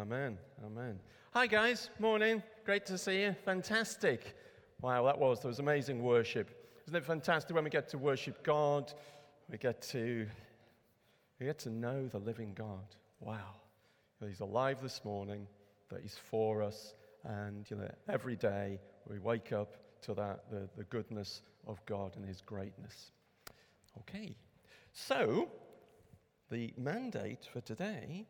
Amen. Amen. Hi, guys. Morning. Great to see you. Fantastic. Wow, that was. There was amazing worship. Isn't it fantastic when we get to worship God? We get to, we get to know the living God. Wow. He's alive this morning, that He's for us. And, you know, every day we wake up to that, the, the goodness of God and His greatness. Okay. So, the mandate for today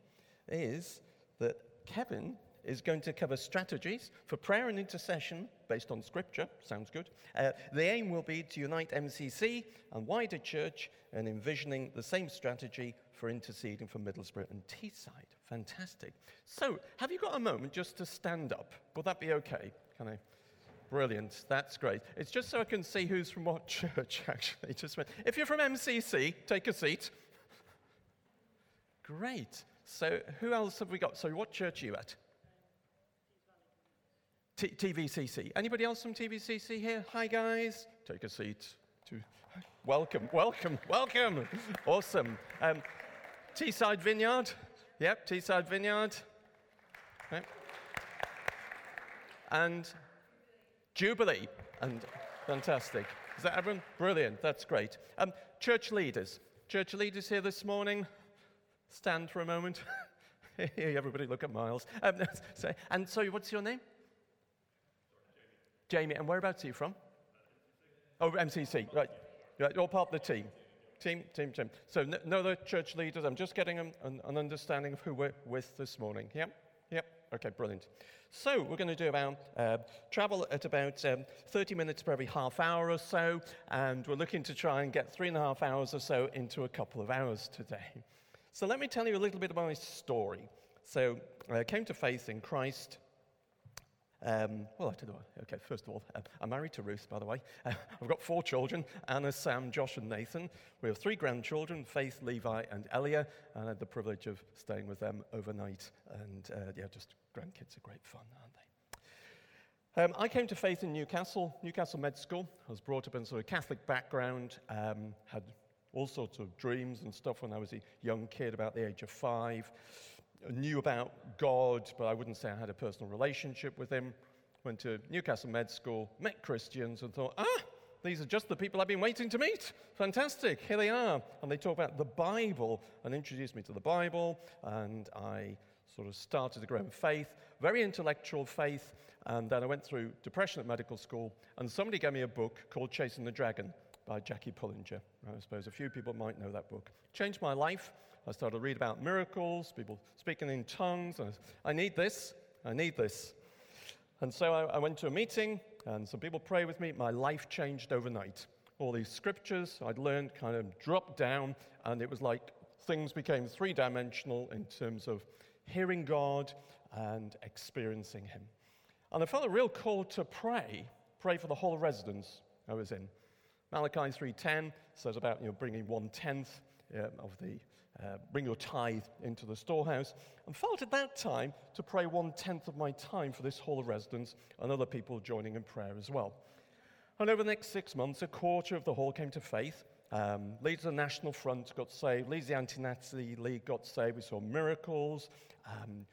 is that Kevin is going to cover strategies for prayer and intercession based on scripture. Sounds good. Uh, the aim will be to unite MCC and wider church in envisioning the same strategy for interceding for Middlesbrough and Teesside. Fantastic. So, have you got a moment just to stand up? Will that be okay? Can I? Brilliant. That's great. It's just so I can see who's from what church, actually. Just if you're from MCC, take a seat. Great. So, who else have we got? So, what church are you at? T- TVCC. Anybody else from TVCC here? Hi, guys. Take a seat. Welcome, welcome, welcome. awesome. Um, Teesside Vineyard. Yep, Teesside Vineyard. Yep. And Jubilee. And fantastic. Is that everyone? Brilliant. That's great. Um, church leaders. Church leaders here this morning stand for a moment. Hey, everybody look at Miles. Um, so, and so, what's your name? Jamie. Jamie. And whereabouts are you from? Oh, MCC. Right. You're part of the team. Team, team, team. So, no, no other church leaders. I'm just getting an, an understanding of who we're with this morning. Yep. Yep. Okay, brilliant. So, we're going to do about uh, travel at about um, 30 minutes per every half hour or so, and we're looking to try and get three and a half hours or so into a couple of hours today. So let me tell you a little bit about my story. So I came to faith in Christ. Um, well, I don't know. Okay, first of all, uh, I'm married to Ruth, by the way. Uh, I've got four children Anna, Sam, Josh, and Nathan. We have three grandchildren Faith, Levi, and Elia. And I had the privilege of staying with them overnight. And uh, yeah, just grandkids are great fun, aren't they? Um, I came to faith in Newcastle, Newcastle Med School. I was brought up in sort of a Catholic background, um, had all sorts of dreams and stuff when I was a young kid, about the age of five. I knew about God, but I wouldn't say I had a personal relationship with Him. Went to Newcastle Med School, met Christians, and thought, ah, these are just the people I've been waiting to meet. Fantastic, here they are. And they talk about the Bible and introduced me to the Bible, and I sort of started to grow in faith, very intellectual faith. And then I went through depression at medical school, and somebody gave me a book called Chasing the Dragon by Jackie Pullinger. I suppose a few people might know that book. Changed my life. I started to read about miracles, people speaking in tongues. I need this. I need this. And so I, I went to a meeting, and some people prayed with me. My life changed overnight. All these scriptures I'd learned kind of dropped down, and it was like things became three dimensional in terms of hearing God and experiencing Him. And I felt a real call to pray, pray for the whole residence I was in. Malachi 3.10 says about you know, bringing one-tenth of the, uh, bring your tithe into the storehouse, and felt at that time to pray one-tenth of my time for this hall of residence and other people joining in prayer as well. And over the next six months, a quarter of the hall came to faith. Um, leaders of the National Front got saved. Leaders of the Anti-Nazi League got saved. We saw miracles. Um,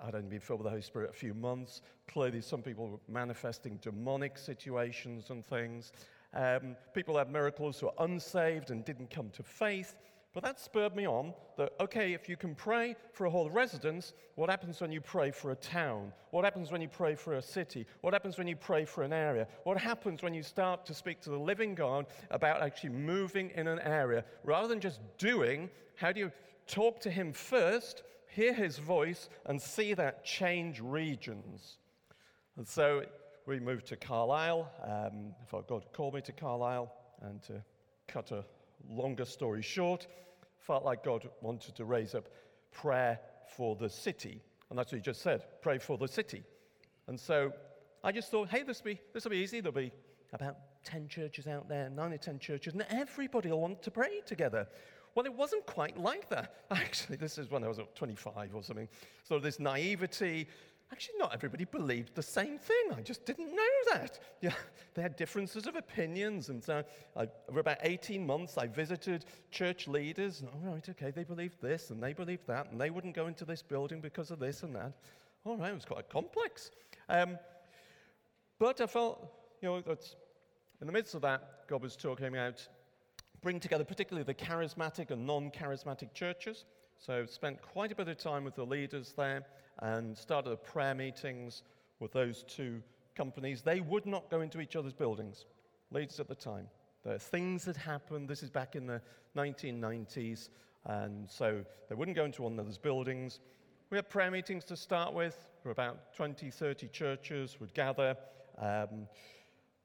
I'd only been filled with the Holy Spirit a few months. Clearly, some people were manifesting demonic situations and things. Um, people had miracles who were unsaved and didn't come to faith. But that spurred me on that, okay, if you can pray for a whole residence, what happens when you pray for a town? What happens when you pray for a city? What happens when you pray for an area? What happens when you start to speak to the living God about actually moving in an area? Rather than just doing, how do you talk to Him first, hear His voice, and see that change regions? And so we moved to Carlisle. Um, I God called me to Carlisle, and to cut a longer story short, felt like God wanted to raise up prayer for the city. And that's what he just said pray for the city. And so I just thought, hey, this will be, this will be easy. There'll be about 10 churches out there, 9 or 10 churches, and everybody will want to pray together. Well, it wasn't quite like that. Actually, this is when I was 25 or something. So this naivety, actually, not everybody believed the same thing. I just didn't know that. Yeah, they had differences of opinions. And so, I, over about 18 months, I visited church leaders. And, all right, okay, they believed this and they believed that, and they wouldn't go into this building because of this and that. All right, it was quite complex. Um, but I felt, you know, that in the midst of that, God was talking about bring together particularly the charismatic and non charismatic churches. So, spent quite a bit of time with the leaders there and started prayer meetings with those two companies. They would not go into each other's buildings, leaders at the time. There things that happened. This is back in the 1990s, and so they wouldn't go into one another's buildings. We had prayer meetings to start with, for about 20, 30 churches would gather. Um,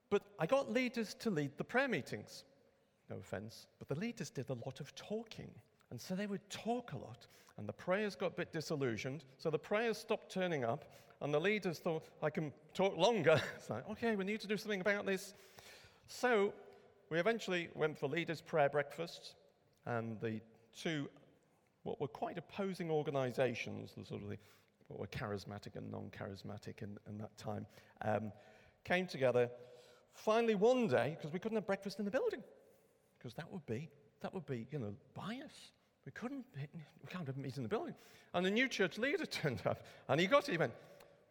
but I got leaders to lead the prayer meetings. No offense, but the leaders did a lot of talking. And so they would talk a lot. And the prayers got a bit disillusioned. So the prayers stopped turning up. And the leaders thought, I can talk longer. it's like, okay, we need to do something about this. So we eventually went for leaders' prayer breakfasts. And the two, what were quite opposing organizations, the sort of the, what were charismatic and non charismatic in, in, that time, um, came together. Finally, one day, because we couldn't have breakfast in the building, because that would be that would be, you know, bias. We couldn't, we can't meet in the building. And the new church leader turned up and he got, he went,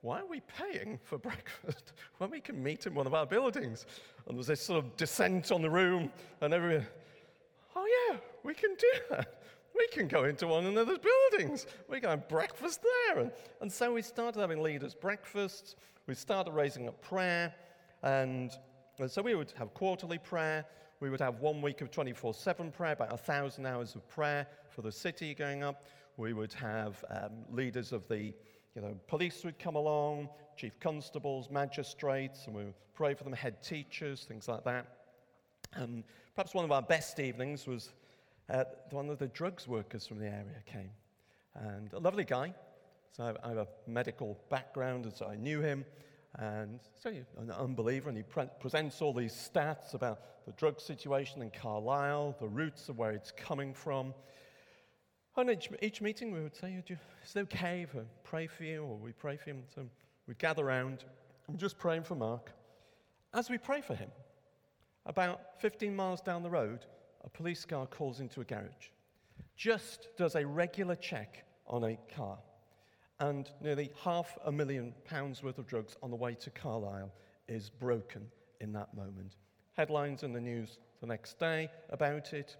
why are we paying for breakfast when we can meet in one of our buildings? And there was this sort of descent on the room and everyone, oh yeah, we can do that. We can go into one another's buildings. We can have breakfast there. And, and so we started having leaders' breakfasts. We started raising up prayer. And, and so we would have quarterly prayer. We would have one week of 24 7 prayer, about a thousand hours of prayer for the city going up. We would have um, leaders of the you know, police would come along, chief constables, magistrates, and we would pray for them, head teachers, things like that. Um, perhaps one of our best evenings was uh, one of the drugs workers from the area came. And a lovely guy. So I have a medical background, and so I knew him. And so an unbeliever, and he pre- presents all these stats about the drug situation in Carlisle, the roots of where it's coming from. And each, each meeting we would say, oh, is it okay if I pray for you, or we pray for him? So we'd gather around and just praying for Mark. As we pray for him, about 15 miles down the road, a police car calls into a garage, just does a regular check on a car and nearly half a million pounds worth of drugs on the way to Carlisle is broken in that moment. Headlines in the news the next day about it.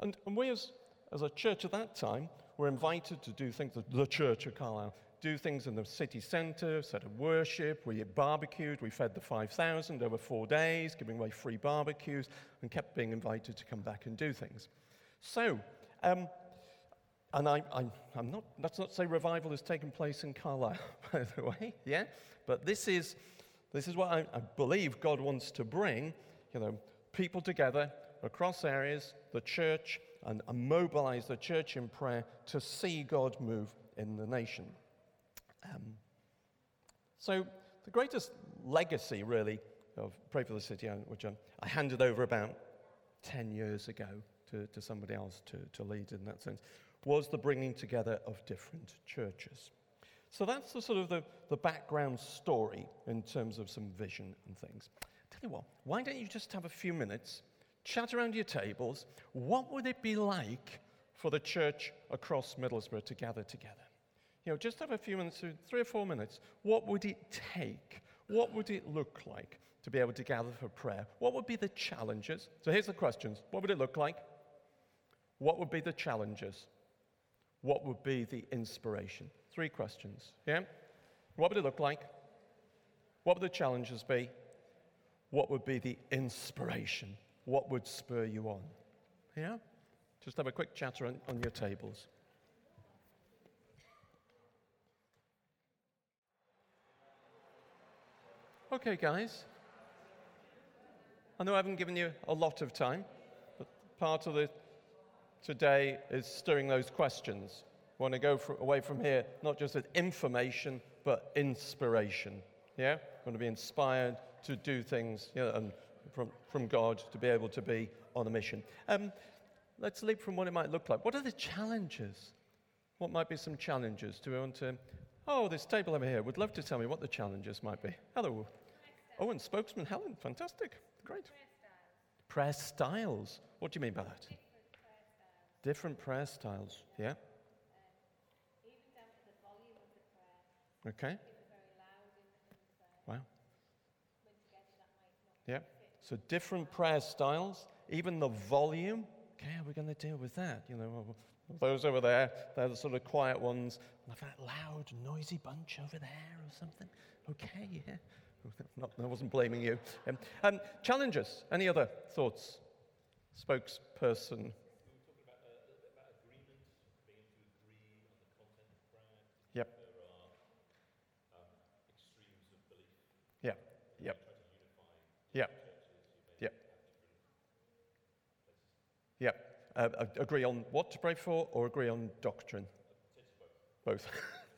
And, and we, as, as a church at that time, we were invited to do things, the Church of Carlisle, do things in the city centre, set of worship. We barbecued, we fed the 5,000 over four days, giving away free barbecues, and kept being invited to come back and do things. So, um, and I, am not, let's not say revival has taken place in Carlisle, by the way, yeah? But this is, this is what I, I believe God wants to bring, you know, people together across areas, the church, and, and mobilize the church in prayer to see God move in the nation. Um, so, the greatest legacy, really, of Pray for the City, which I, I handed over about 10 years ago to, to somebody else to, to lead in that sense, was the bringing together of different churches. So that's the sort of the, the background story in terms of some vision and things. Tell you what, why don't you just have a few minutes, chat around your tables? What would it be like for the church across Middlesbrough to gather together? You know, just have a few minutes, three or four minutes. What would it take? What would it look like to be able to gather for prayer? What would be the challenges? So here's the questions What would it look like? What would be the challenges? what would be the inspiration? Three questions. Yeah? What would it look like? What would the challenges be? What would be the inspiration? What would spur you on? Yeah? Just have a quick chatter on, on your tables. Okay, guys. I know I haven't given you a lot of time, but part of the today is stirring those questions. We want to go for, away from here not just with information, but inspiration. Yeah? We want to be inspired to do things you know, and from, from God to be able to be on a mission. Um, let's leap from what it might look like. What are the challenges? What might be some challenges? Do we want to? Oh, this table over here would love to tell me what the challenges might be. Hello. Oh, and spokesman Helen. Fantastic. Great. Prayer styles. What do you mean by that? Different prayer styles. Yeah. Okay. Wow. Yeah. So different prayer styles, even the volume. Okay, how are we going to deal with that? You know, those over there, they're the sort of quiet ones. I've that loud, noisy bunch over there or something. Okay, yeah. Not, I wasn't blaming you. Um, um, challenges. Any other thoughts? Spokesperson. Yep. Yeah. Yep. Yeah. Yep. Yep. Uh, agree on what to pray for or agree on doctrine? Both.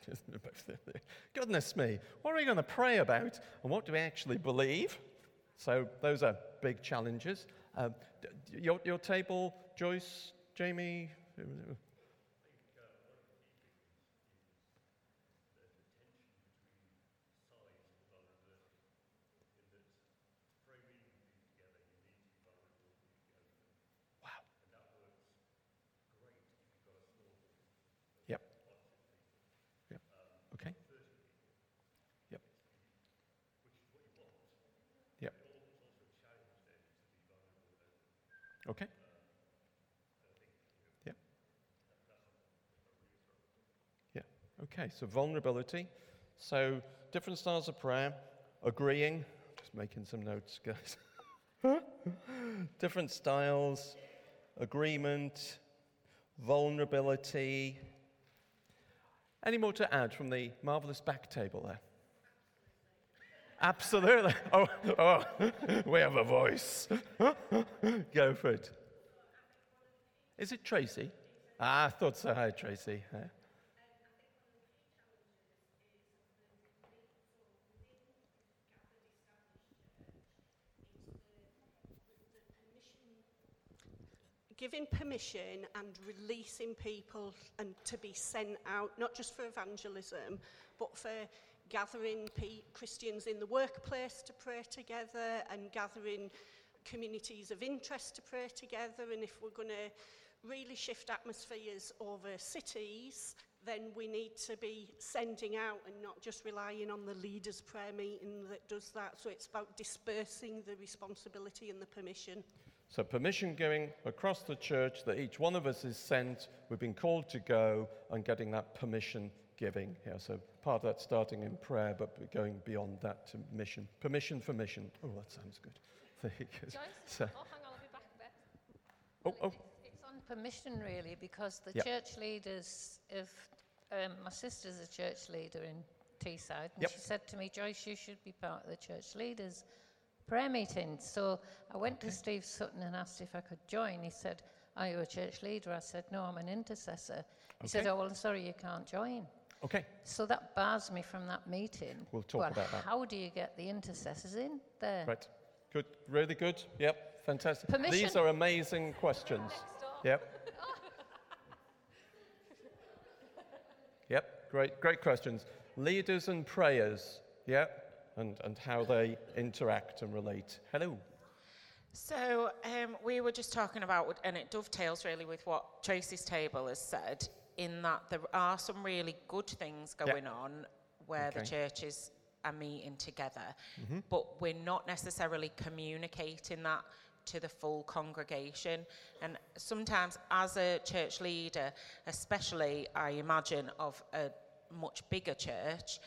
Goodness me, what are we going to pray about and what do we actually believe? So, those are big challenges. Um, your, your table, Joyce, Jamie? Okay? Yeah. Yeah. Okay, so vulnerability. So different styles of prayer, agreeing, just making some notes, guys. different styles, agreement, vulnerability. Any more to add from the marvelous back table there? Absolutely. Oh, oh, we have a voice. Go for it. Is it Tracy? Ah, I thought so. Hi, Tracy. Giving permission and releasing people and to be sent out, not just for evangelism, but for gathering Christians in the workplace to pray together and gathering communities of interest to pray together. And if we're going to really shift atmospheres over cities, then we need to be sending out and not just relying on the leaders' prayer meeting that does that. So it's about dispersing the responsibility and the permission. So, permission going across the church that each one of us is sent, we've been called to go, and getting that permission giving. here. so part of that starting in prayer, but going beyond that to mission. Permission for mission. Oh, that sounds good. Joyce, so, oh, hang on, I'll be back. Oh, oh. It's, it's on permission, really, because the yep. church leaders, if um, my sister's a church leader in Teesside, and yep. she said to me, Joyce, you should be part of the church leaders prayer meeting. So I went okay. to Steve Sutton and asked if I could join. He said, Are you a church leader? I said, No, I'm an intercessor. He said, Oh, well, I'm sorry, you can't join. Okay. So that bars me from that meeting. We'll talk well, about that. How do you get the intercessors in there? Right. Good. Really good. Yep. Fantastic. Permission. These are amazing questions. Yep. yep. Great. Great questions. Leaders and prayers. Yep. And, and how they interact and relate. Hello. So um, we were just talking about, and it dovetails really with what Tracy's table has said, in that there are some really good things going yep. on where okay. the churches are meeting together, mm-hmm. but we're not necessarily communicating that to the full congregation. And sometimes, as a church leader, especially I imagine of a much bigger church,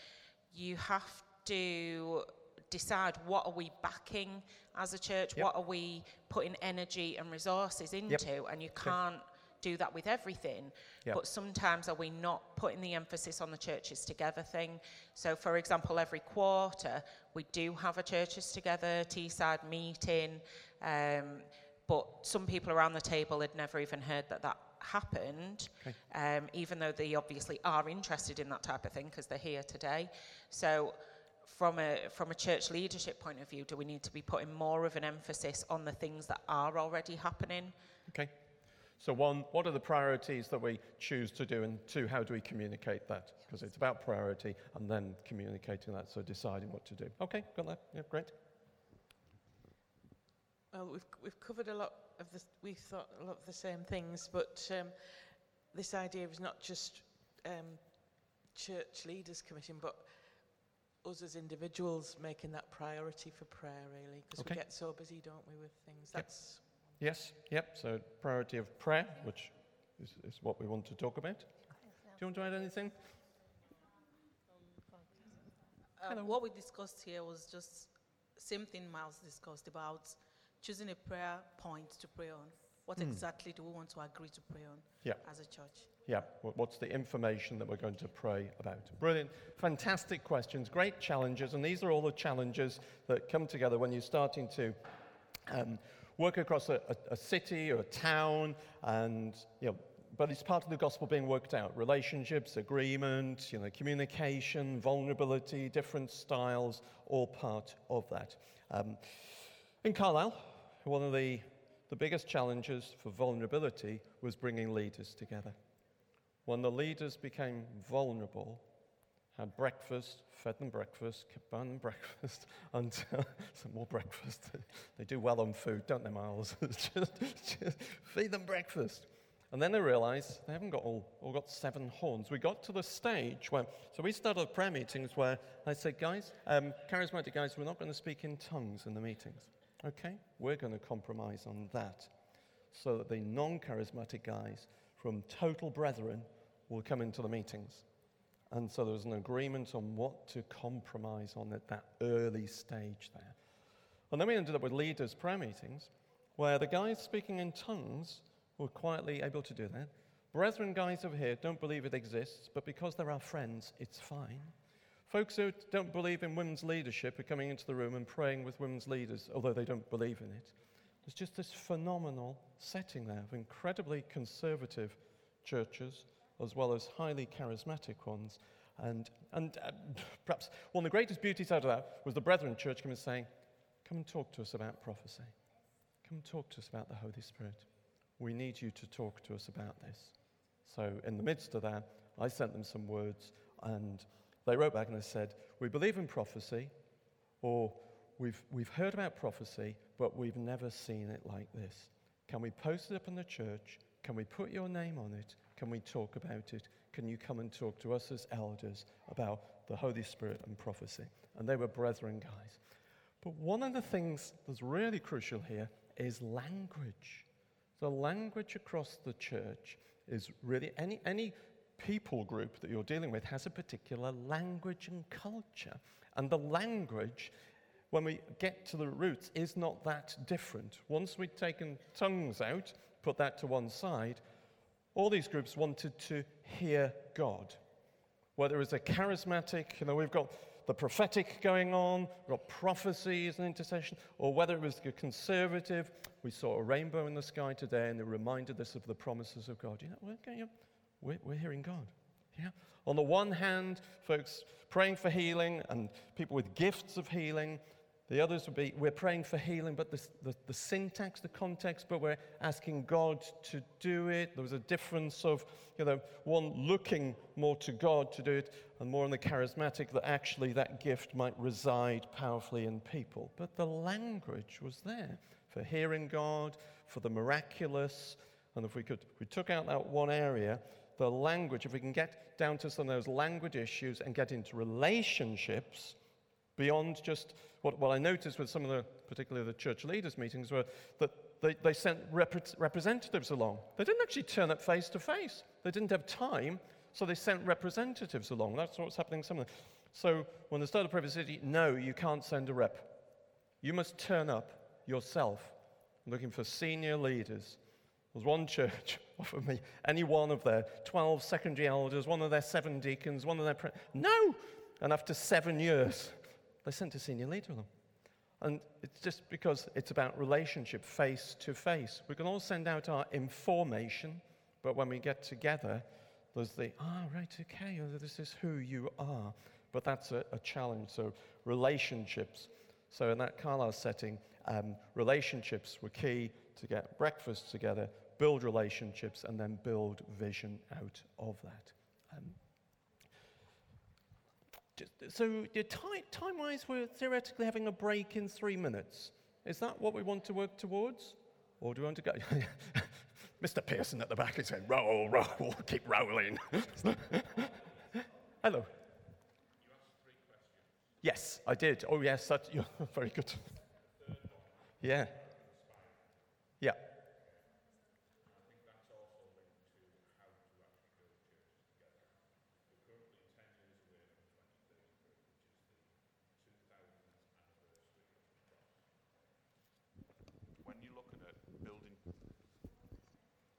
you have to decide what are we backing as a church, yep. what are we putting energy and resources into, yep. and you can't do that with everything. Yep. But sometimes are we not putting the emphasis on the churches together thing? So, for example, every quarter we do have a churches together Teesside meeting, um, but some people around the table had never even heard that that happened, okay. um, even though they obviously are interested in that type of thing because they're here today. So from a from a church leadership point of view, do we need to be putting more of an emphasis on the things that are already happening? Okay. So, one, what are the priorities that we choose to do? And two, how do we communicate that? Because it's about priority and then communicating that, so deciding what to do. Okay, got that? Yeah, great. Well, we've, we've covered a lot of the, we've thought a lot of the same things, but um, this idea is not just um, church leaders committing, but us as individuals making that priority for prayer, really, because Okay. we get so busy, don't we, with things. That's Yes, yep. So, priority of prayer, which is, is what we want to talk about. Do you want to add anything? Uh, what we discussed here was just same thing Miles discussed about choosing a prayer point to pray on. What exactly do we want to agree to pray on Yeah. as a church? Yeah, what's the information that we're going to pray about? Brilliant. Fantastic questions, great challenges, and these are all the challenges that come together when you're starting to um, work across a, a, a city or a town, and, you know, but it's part of the gospel being worked out relationships, agreement, you know, communication, vulnerability, different styles, all part of that. Um, in Carlisle, one of the, the biggest challenges for vulnerability was bringing leaders together. When the leaders became vulnerable, had breakfast, fed them breakfast, kept buying them breakfast until some more breakfast. they do well on food, don't they, Miles? just, just feed them breakfast. And then they realized they haven't got all, all got seven horns. We got to the stage where, so we started prayer meetings where I said, guys, um, charismatic guys, we're not going to speak in tongues in the meetings. Okay? We're going to compromise on that so that the non charismatic guys from total brethren will come into the meetings. And so there was an agreement on what to compromise on at that early stage there. And then we ended up with leaders' prayer meetings where the guys speaking in tongues were quietly able to do that. Brethren guys over here don't believe it exists, but because they're our friends, it's fine. Folks who don't believe in women's leadership are coming into the room and praying with women's leaders, although they don't believe in it. There's just this phenomenal setting there of incredibly conservative churches as well as highly charismatic ones. And, and uh, perhaps one of the greatest beauties out of that was the Brethren Church coming and saying, Come and talk to us about prophecy. Come and talk to us about the Holy Spirit. We need you to talk to us about this. So, in the midst of that, I sent them some words, and they wrote back and they said, We believe in prophecy, or we've, we've heard about prophecy, but we've never seen it like this. Can we post it up in the church? Can we put your name on it? Can we talk about it? Can you come and talk to us as elders about the Holy Spirit and prophecy? And they were brethren guys. But one of the things that's really crucial here is language. The language across the church is really any, any people group that you're dealing with has a particular language and culture. And the language, when we get to the roots, is not that different. Once we'd taken tongues out, put that to one side, all these groups wanted to hear God. Whether it was a charismatic, you know, we've got the prophetic going on, we've got prophecies and intercession, or whether it was a conservative, we saw a rainbow in the sky today and it reminded us of the promises of God. You know, we're, we're hearing God. Yeah? On the one hand, folks praying for healing and people with gifts of healing. The others would be, we're praying for healing, but the, the, the, syntax, the context, but we're asking God to do it. There was a difference of, you know, one looking more to God to do it, and more on the charismatic that actually that gift might reside powerfully in people. But the language was there for hearing God, for the miraculous. And if we could, we took out that one area, the language, if we can get down to some of those language issues and get into relationships beyond just what, what I noticed with some of the, particularly the church leaders' meetings, were that they, they sent rep- representatives along. They didn't actually turn up face to face. They didn't have time, so they sent representatives along. That's what's happening. Some of them. So when they started Pray for City, no, you can't send a rep. You must turn up yourself, looking for senior leaders. There was one church offered me any one of their 12 secondary elders, one of their seven deacons, one of their. Pre- no! And after seven years, they sent a senior leader along. And it's just because it's about relationship face to face. We can all send out our information, but when we get together, there's the, ah, right, okay, this is who you are. But that's a, a challenge. So, relationships. So, in that Carlisle setting, um, relationships were key to get breakfast together, build relationships, and then build vision out of that. Um, so, time, wise, we're theoretically having a break in three minutes. Is that what we want to work towards? Or do we want to go? Mr. Pearson at the back is saying, roll, roll, keep rolling. Hello. Yes, I did. Oh, yes, that, you're very good. Yeah. Yeah.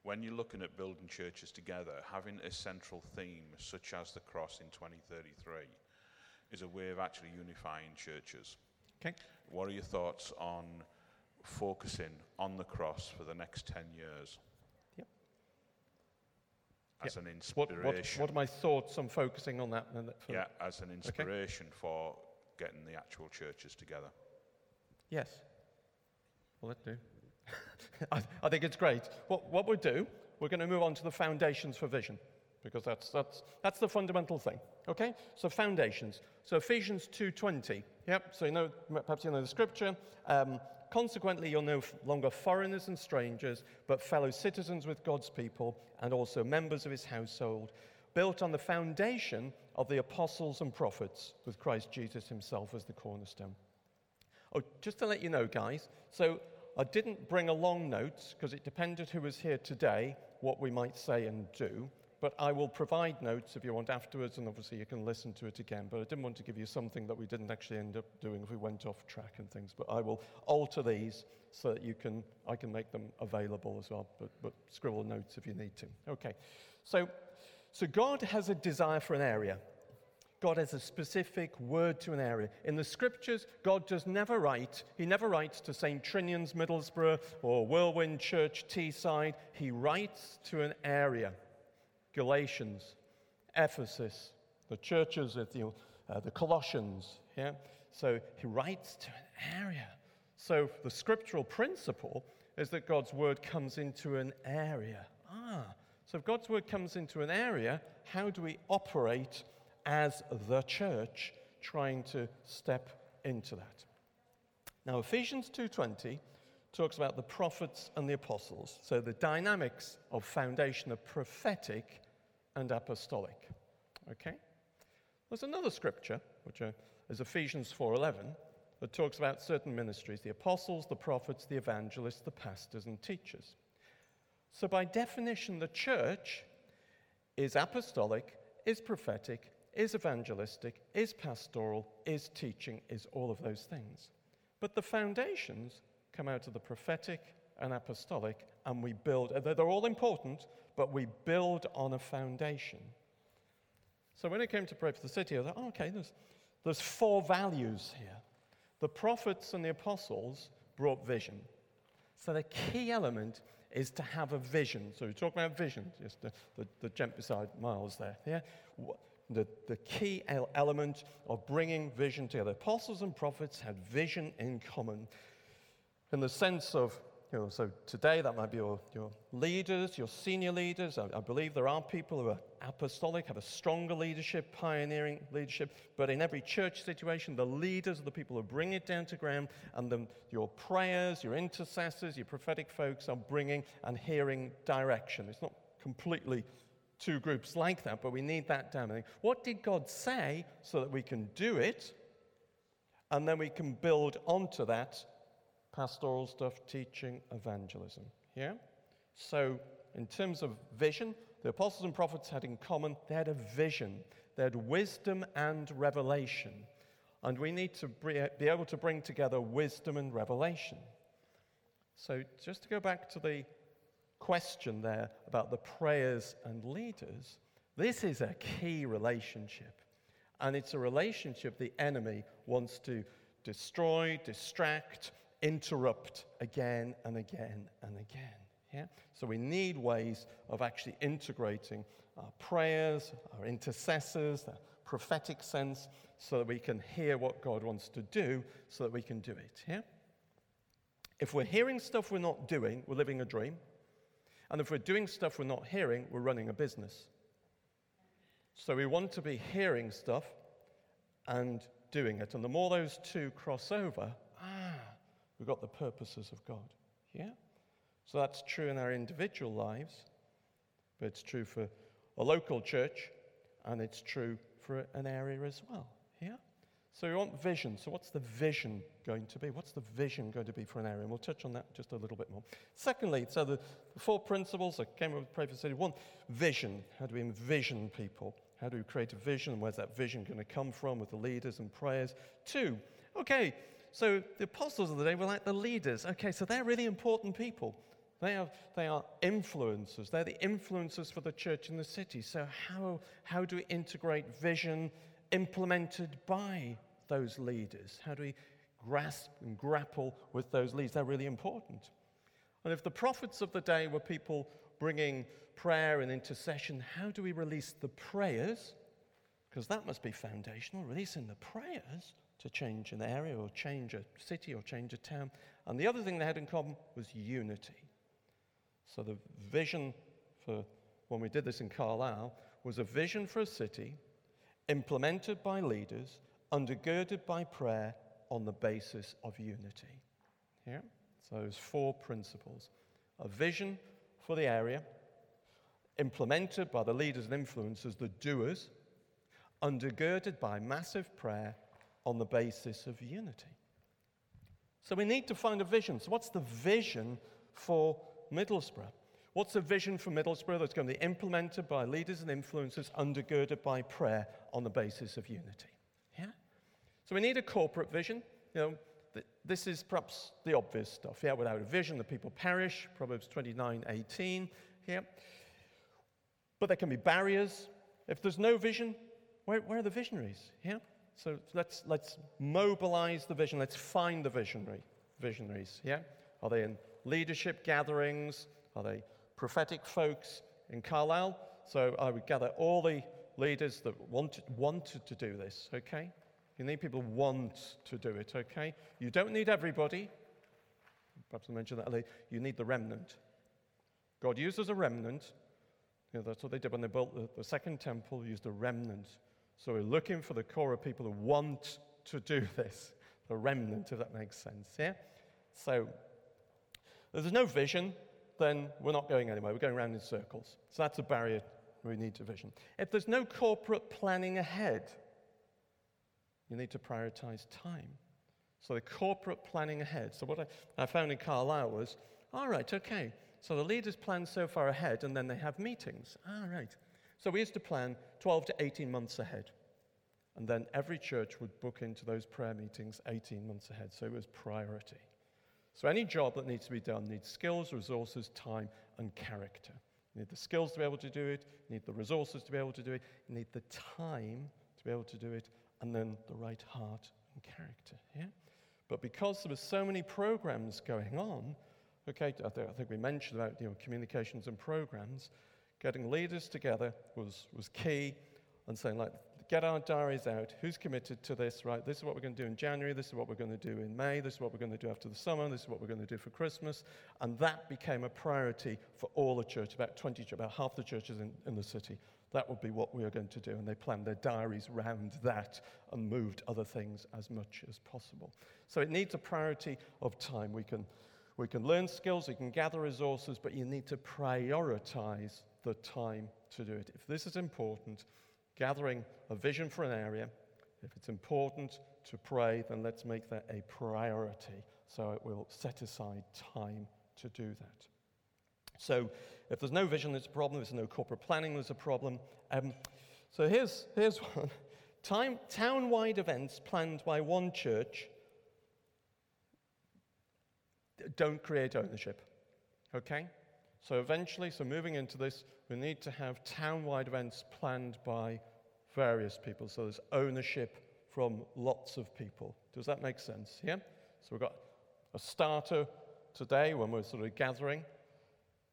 When you're looking at building churches together, having a central theme such as the cross in 2033 is a way of actually unifying churches. Okay. What are your thoughts on focusing on the cross for the next 10 years? Yep. As yep. an inspiration. What, what, what, are my thoughts on focusing on that? yeah, as an inspiration okay. for getting the actual churches together. Yes. Well, let's do. I, I, think it's great. What, what we'll do, we're going to move on to the foundations for vision, because that's, that's, that's the fundamental thing. Okay? So foundations. So Ephesians 2.20. Yep, so you know, perhaps you know the scripture. Um, Consequently, you're no longer foreigners and strangers, but fellow citizens with God's people and also members of his household, built on the foundation of the apostles and prophets, with Christ Jesus himself as the cornerstone. Oh, just to let you know, guys, so I didn't bring along notes because it depended who was here today what we might say and do. But I will provide notes if you want afterwards, and obviously you can listen to it again. But I didn't want to give you something that we didn't actually end up doing if we went off track and things. But I will alter these so that you can, I can make them available as well. But, but scribble notes if you need to. Okay. So, so God has a desire for an area. God has a specific word to an area. In the scriptures, God does never write, He never writes to St. Trinian's, Middlesbrough, or Whirlwind Church, Teesside. He writes to an area. Galatians, Ephesus, the churches of the, uh, the Colossians. Yeah? So he writes to an area. So the scriptural principle is that God's word comes into an area. Ah, so if God's word comes into an area, how do we operate as the church trying to step into that. Now Ephesians 2:20 talks about the prophets and the apostles. So the dynamics of foundation are prophetic and apostolic. Okay? There's another scripture which uh, is Ephesians 4:11 that talks about certain ministries, the apostles, the prophets, the evangelists, the pastors and teachers. So by definition the church is apostolic, is prophetic, is evangelistic, is pastoral, is teaching, is all of those things. But the foundations come out of the prophetic and apostolic, and we build, they're all important, but we build on a foundation. So when it came to pray for the city, I thought, oh, okay, there's, there's four values here. The prophets and the apostles brought vision. So the key element is to have a vision. So we talk about vision, just the, the, the gent beside Miles there. Yeah? The, the key element of bringing vision together. Apostles and prophets had vision in common in the sense of, you know, so today that might be your, your leaders, your senior leaders. I, I believe there are people who are apostolic, have a stronger leadership, pioneering leadership, but in every church situation, the leaders are the people who bring it down to ground, and the, your prayers, your intercessors, your prophetic folks are bringing and hearing direction. It's not completely two groups like that, but we need that down. What did God say so that we can do it? And then we can build onto that pastoral stuff, teaching, evangelism. Yeah? So, in terms of vision, the apostles and prophets had in common, they had a vision, they had wisdom and revelation. And we need to be able to bring together wisdom and revelation. So, just to go back to the question there about the prayers and leaders, this is a key relationship. And it's a relationship the enemy wants to destroy, distract, interrupt again and again and again. Yeah? So we need ways of actually integrating our prayers, our intercessors, the prophetic sense, so that we can hear what God wants to do, so that we can do it. Yeah? If we're hearing stuff we're not doing, we're living a dream. And if we're doing stuff we're not hearing, we're running a business. So we want to be hearing stuff and doing it. And the more those two cross over, ah, we've got the purposes of God. Yeah? So that's true in our individual lives, but it's true for a local church, and it's true for an area as well. So we want vision. So what's the vision going to be? What's the vision going to be for an area? And we'll touch on that just a little bit more. Secondly, so the, four principles came up with Pray for City. One, vision. How do we envision people? How do we create a vision? Where's that vision going to come from with the leaders and prayers? Two, okay, so the apostles of the day were like the leaders. Okay, so they're really important people. They are, they are influencers. They're the influencers for the church in the city. So, how, how do we integrate vision implemented by those leaders? How do we grasp and grapple with those leaders? They're really important. And if the prophets of the day were people bringing prayer and intercession, how do we release the prayers? Because that must be foundational, releasing the prayers to change an area or change a city or change a town. And the other thing they had in common was unity. So the vision for when we did this in Carlisle was a vision for a city implemented by leaders, undergirded by prayer on the basis of unity. Yeah? So those four principles. A vision for the area, implemented by the leaders and influencers, the doers, undergirded by massive prayer on the basis of unity. So we need to find a vision. So, what's the vision for Middlesbrough? What's the vision for Middlesbrough that's going to be implemented by leaders and influencers, undergirded by prayer on the basis of unity? So, we need a corporate vision. You know, this is perhaps the obvious stuff. Yeah, without a vision, the people perish. Proverbs 29 18. Yeah. But there can be barriers. If there's no vision, where, where are the visionaries? Yeah? So let's, let's mobilize the vision. Let's find the visionary, visionaries. Yeah? Are they in leadership gatherings? Are they prophetic folks in Carlisle? So I would gather all the leaders that wanted, wanted to do this, okay? You need people who want to do it, okay? You don't need everybody. Perhaps I mentioned that later. You need the remnant. God uses a remnant you know, that's what they did when they built the, the second temple, used a remnant. So we're looking for the core of people who want to do this, the remnant, if that makes sense. Yeah? So if there's no vision, then we're not going anywhere. We're going around in circles. So that's a barrier we need to vision. If there's no corporate planning ahead, you need to prioritize time. So the corporate planning ahead. So what I, I found in Carlisle was, all right, okay, so the leaders plan so far ahead and then they have meetings. All right. So we used to plan 12 to 18 months ahead. And then every church would book into those prayer meetings 18 months ahead. So it was priority. So any job that needs to be done needs skills, resources, time, and character. You need the skills to be able to do it, you need the resources to be able to do it, you need the time to be able to do it, and then the right heart and character. Yeah? But because there were so many programs going on, Okay, I think we mentioned about you know, communications and programs. Getting leaders together was, was key and saying, like, get our diaries out. Who's committed to this, right? This is what we're going to do in January. This is what we're going to do in May. This is what we're going to do after the summer. This is what we're going to do for Christmas. And that became a priority for all the church, about 20, about half the churches in, in the city. That would be what we were going to do. And they planned their diaries around that and moved other things as much as possible. So it needs a priority of time. We can we can learn skills, we can gather resources, but you need to prioritize the time to do it. If this is important, gathering a vision for an area, if it's important to pray, then let's make that a priority. So it will set aside time to do that. So if there's no vision, it's a problem. If there's no corporate planning, there's a problem. Um, so here's, here's one. Time, town-wide events planned by one church don't create ownership. Okay? So eventually, so moving into this, we need to have town-wide events planned by various people. So there's ownership from lots of people. Does that make sense? Yeah? So we've got a starter today when we're sort of gathering,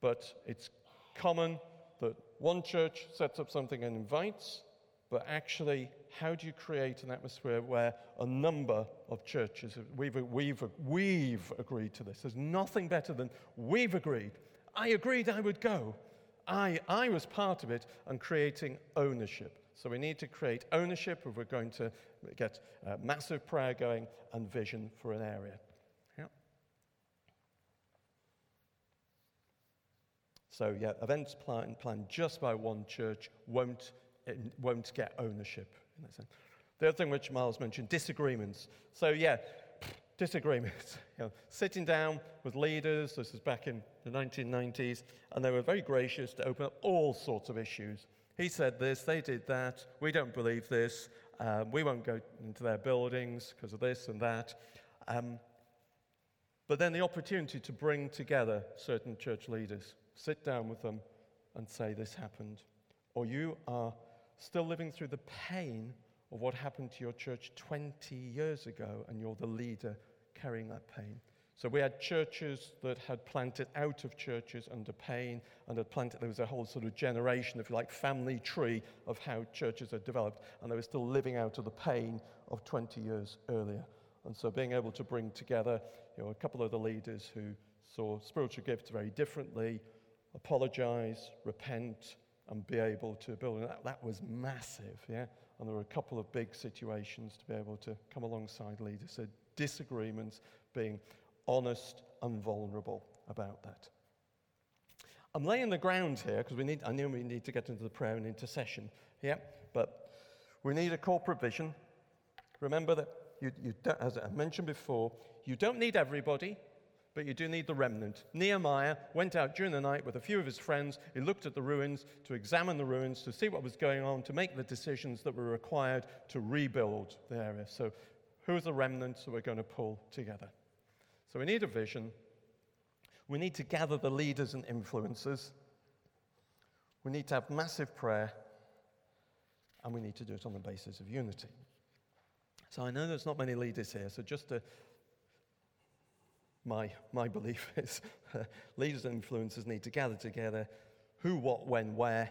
but it's common that one church sets up something and invites, but actually, how do you create an atmosphere where a number of churches, we've, we've, we've agreed to this? There's nothing better than we've agreed, I agreed I would go. I, I was part of it and creating ownership. So we need to create ownership if we're going to get uh, massive prayer going and vision for an area. Yeah. So yeah, events planned plan just by one church won't, won't get ownership in that sense. The other thing which Miles mentioned, disagreements. So yeah, disagreements. You know, sitting down with leaders, this is back in the 1990s, and they were very gracious to open up all sorts of issues. He said this, they did that, we don't believe this, um, we won't go into their buildings because of this and that. Um, but then the opportunity to bring together certain church leaders, sit down with them and say, This happened. Or you are still living through the pain of what happened to your church 20 years ago, and you're the leader carrying that pain. So we had churches that had planted out of churches under pain and had planted, there was a whole sort of generation, if you like, family tree of how churches had developed, and they were still living out of the pain of 20 years earlier. And so being able to bring together you know, a couple of the leaders who saw spiritual gifts very differently, apologize, repent, and be able to build. And that, that was massive, yeah? And there were a couple of big situations to be able to come alongside leaders. So disagreements, being honest and vulnerable about that. I'm laying the ground here because we need, I knew we need to get into the prayer and intercession. Yeah, but we need a corporate vision. Remember that, you, you as I mentioned before, you don't need everybody, but you do need the remnant. Nehemiah went out during the night with a few of his friends. He looked at the ruins to examine the ruins, to see what was going on, to make the decisions that were required to rebuild the area. So, who are the remnants that we're going to pull together? So, we need a vision. We need to gather the leaders and influencers. We need to have massive prayer. And we need to do it on the basis of unity. So, I know there's not many leaders here, so just to my, my belief is leaders and influencers need to gather together who, what, when, where,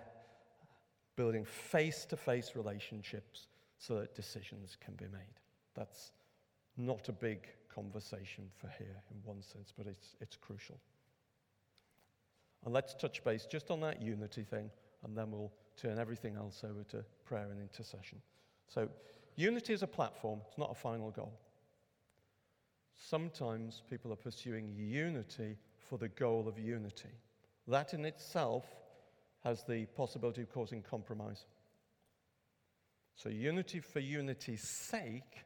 building face to face relationships so that decisions can be made. That's not a big conversation for here in one sense, but it's, it's crucial. And let's touch base just on that unity thing, and then we'll turn everything else over to prayer and intercession. So, unity is a platform, it's not a final goal. Sometimes people are pursuing unity for the goal of unity. That in itself has the possibility of causing compromise. So, unity for unity's sake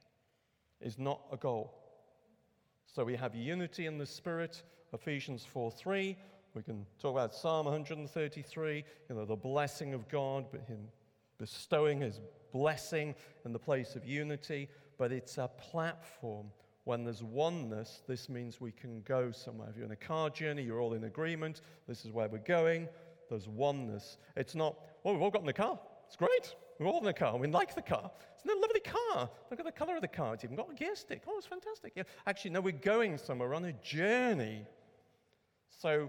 is not a goal. So, we have unity in the Spirit, Ephesians 4 3. We can talk about Psalm 133, you know, the blessing of God, but Him bestowing His blessing in the place of unity. But it's a platform when there's oneness, this means we can go somewhere. If you're in a car journey, you're all in agreement. This is where we're going. There's oneness. It's not, well, we've all got in the car. It's great. We're all in the car. We like the car. It's a lovely car. Look at the color of the car. It's even got a gear stick. Oh, it's fantastic. Yeah. Actually, no, we're going somewhere. On a journey. So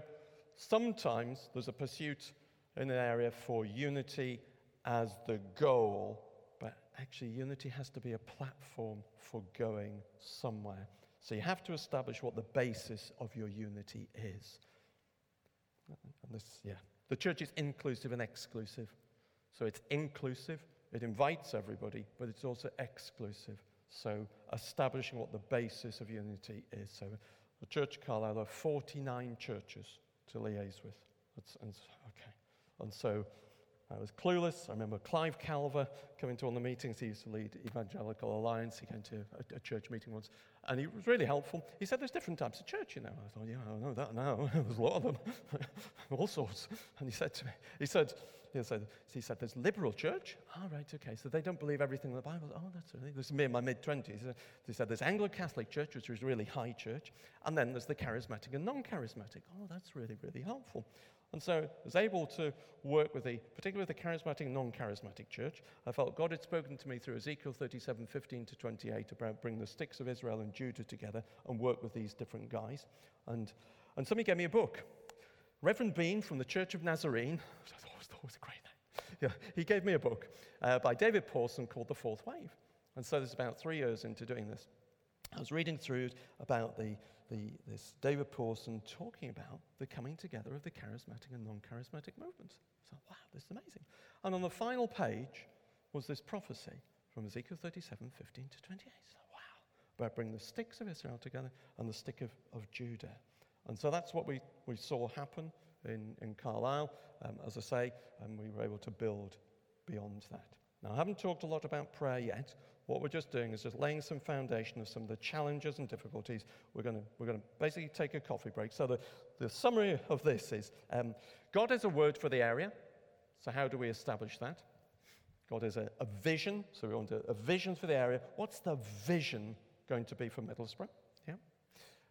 sometimes there's a pursuit in an area for unity as the goal actually, unity has to be a platform for going somewhere. So you have to establish what the basis of your unity is. And this, yeah. The church is inclusive and exclusive. So it's inclusive, it invites everybody, but it's also exclusive. So establishing what the basis of unity is. So the Church of Carlisle, are 49 churches to liaise with. That's, and, okay. And so I was clueless. I remember Clive Calver coming to one of the meetings. He used to lead Evangelical Alliance. He came to a, a, church meeting once, and he was really helpful. He said, There's different types of church, you know. I thought, Yeah, I know that now. There's a lot of them, all sorts. And he said to me, He said, he said, he said, There's liberal church. All oh, right, okay. So they don't believe everything in the Bible. Oh, that's really, this is me in my mid 20s. He said, There's Anglo Catholic church, which is really high church. And then there's the charismatic and non charismatic. Oh, that's really, really helpful. And so I was able to work with the, particularly with the charismatic non-charismatic church. I felt God had spoken to me through Ezekiel 37, 15 to 28 about bring the sticks of Israel and Judah together and work with these different guys. And, and somebody gave me a book. Reverend Bean from the Church of Nazarene, I thought was a great name. Yeah, he gave me a book uh, by David Pawson called The Fourth Wave. And so this is about three years into doing this. I was reading through about the, the, this David Pawson talking about the coming together of the charismatic and non charismatic movements. So, wow, this is amazing. And on the final page was this prophecy from Ezekiel 37 15 to 28. So, wow, about bringing the sticks of Israel together and the stick of, of Judah. And so that's what we, we saw happen in, in Carlisle. Um, as I say, and we were able to build beyond that. Now, I haven't talked a lot about prayer yet. What we're just doing is just laying some foundation of some of the challenges and difficulties. We're going to, we're to basically take a coffee break. So, the, the summary of this is um, God is a word for the area. So, how do we establish that? God is a, a vision. So, we want a, a vision for the area. What's the vision going to be for Middlesbrough? Yeah.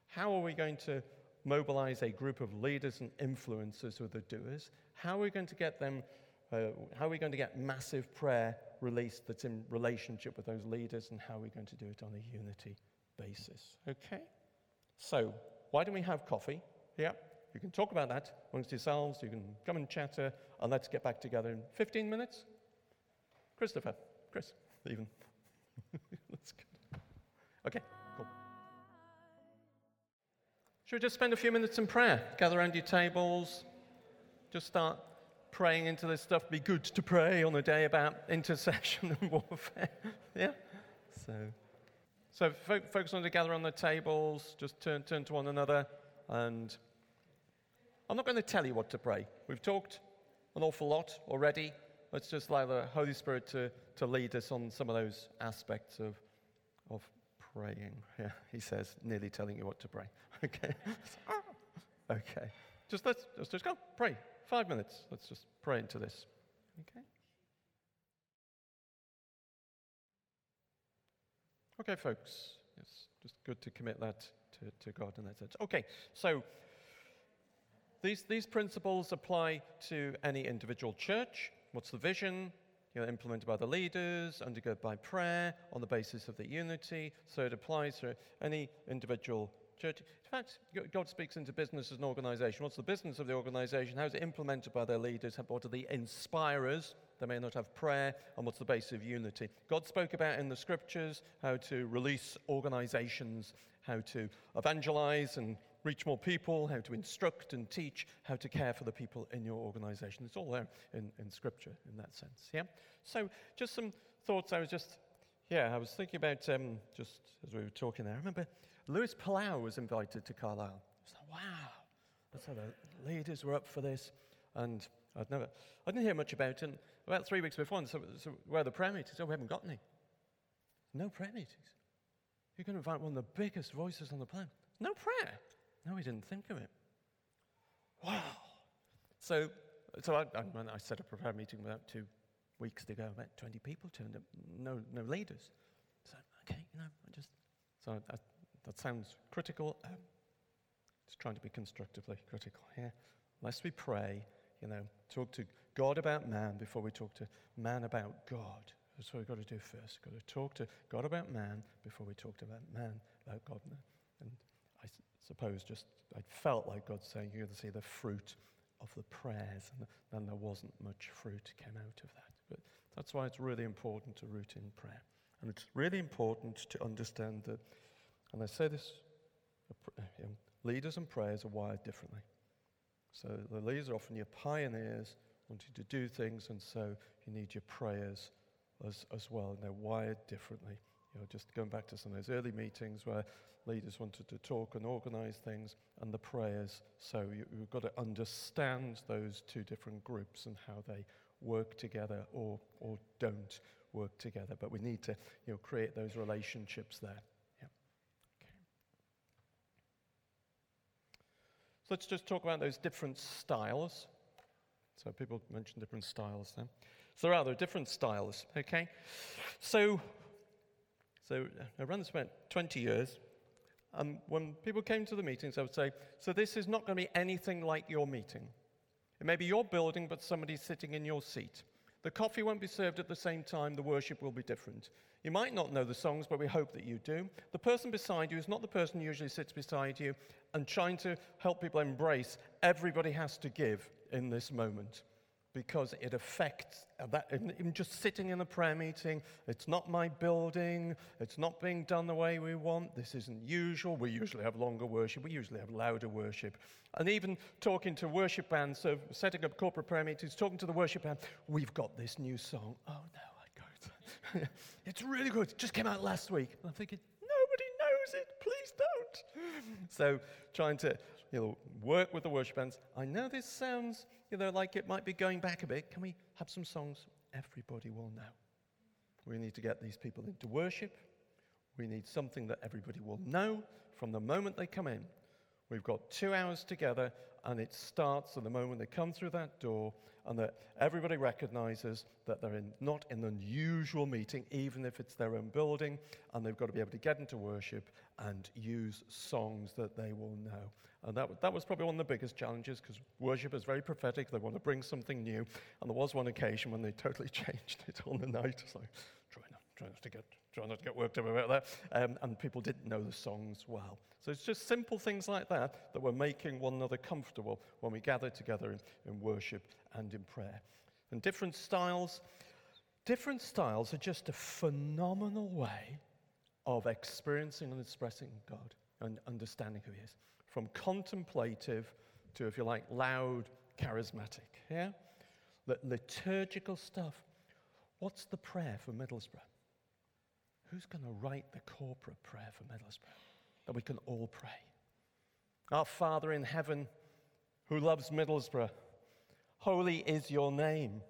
How are we going to mobilize a group of leaders and influencers who are the doers? How are we going to get them? Uh, how are we going to get massive prayer released that's in relationship with those leaders, and how we're going to do it on a unity basis? Okay? So, why don't we have coffee? Yeah, you can talk about that amongst yourselves, you can come and chatter, and let's get back together in 15 minutes. Christopher, Chris, even. that's good. Okay, cool. Should we just spend a few minutes in prayer? Gather around your tables, just start praying into this stuff. Be good to pray on a day about intercession and warfare. yeah? So, so fo- focus on to gather on the tables, just turn, turn to one another. And I'm not going to tell you what to pray. We've talked an awful lot already. Let's just allow the Holy Spirit to, to lead us on some of those aspects of, of praying. Yeah, he says, nearly telling you what to pray. Okay. okay. Just let's, let's just go. Pray. Five minutes. Let's just pray into this. Okay? Okay, folks. It's just good to commit that to, to God in that sense. Okay, so these, these principles apply to any individual church. What's the vision? You know, implemented by the leaders, undergirded by prayer on the basis of the unity. So it applies to any individual church. In fact, God speaks into business as an organization. What's the business of the organization? How is it implemented by their leaders? What are the inspirers? They may not have prayer. And what's the basis of unity? God spoke about in the scriptures how to release organizations, how to evangelize and reach more people, how to instruct and teach, how to care for the people in your organization. It's all there in, in scripture in that sense. Yeah? So, just some thoughts. I was just, yeah, I was thinking about um, just as we were talking there. I remember Luis Palau was invited to Carlisle. Like, wow. So the leaders were up for this. And I'd never, I didn't hear much about it. And about three weeks before, so, so where are the prayer meetings? Oh, we haven't got any. No prayer meetings. You're going to invite one of the biggest voices on the planet. No prayer. No, we didn't think of it. Wow. So, so I, I, I set up a prayer meeting about two weeks ago. About 20 people turned up. No, no leaders. So, okay, you know, I just, so I, I that sounds critical. Um, just trying to be constructively critical here. Lest we pray, you know, talk to God about man before we talk to man about God. That's what we've got to do first. We've got to talk to God about man before we talk about man about God. And I suppose just I felt like God saying, You're going to see the fruit of the prayers. And then there wasn't much fruit came out of that. But that's why it's really important to root in prayer. And it's really important to understand that and I say this leaders and prayers are wired differently. So the leaders are often your pioneers, wanting to do things, and so you need your prayers as, as well. And they're wired differently. You know, just going back to some of those early meetings where leaders wanted to talk and organize things, and the prayers. So you, you've got to understand those two different groups and how they work together or, or don't work together. But we need to you know, create those relationships there. So let's just talk about those different styles. So people mentioned different styles there. So there are, there are different styles, okay? So, so uh, I ran this about 20 years. And when people came to the meetings, I would say, so this is not going to be anything like your meeting. It may be your building, but somebody's sitting in your seat. The coffee won't be served at the same time, the worship will be different. You might not know the songs, but we hope that you do. The person beside you is not the person who usually sits beside you, and trying to help people embrace everybody has to give in this moment because it affects uh, that. Even just sitting in a prayer meeting, it's not my building, it's not being done the way we want, this isn't usual. We usually have longer worship, we usually have louder worship. And even talking to worship bands, so setting up corporate prayer meetings, talking to the worship band, we've got this new song. Oh no, I can't. it's really good, it just came out last week. And I'm thinking, nobody knows it, please don't. So trying to you know, work with the worship bands. I know this sounds, you know, like it might be going back a bit. Can we have some songs everybody will know? We need to get these people into worship. We need something that everybody will know from the moment they come in. We've got two hours together, and it starts at the moment they come through that door, and that everybody recognizes that they're in, not in an unusual meeting, even if it's their own building, and they've got to be able to get into worship and use songs that they will know. And that, that was probably one of the biggest challenges because worship is very prophetic. They want to bring something new. And there was one occasion when they totally changed it on the night. Like, try not, try not to get try not to get worked up about that. Um, and people didn't know the songs well. So it's just simple things like that that were making one another comfortable when we gather together in, in worship and in prayer. And different styles, different styles are just a phenomenal way of experiencing and expressing God and understanding who He is. From contemplative to, if you like, loud, charismatic. Yeah? Liturgical stuff. What's the prayer for Middlesbrough? Who's going to write the corporate prayer for Middlesbrough that we can all pray? Our Father in heaven who loves Middlesbrough, holy is your name.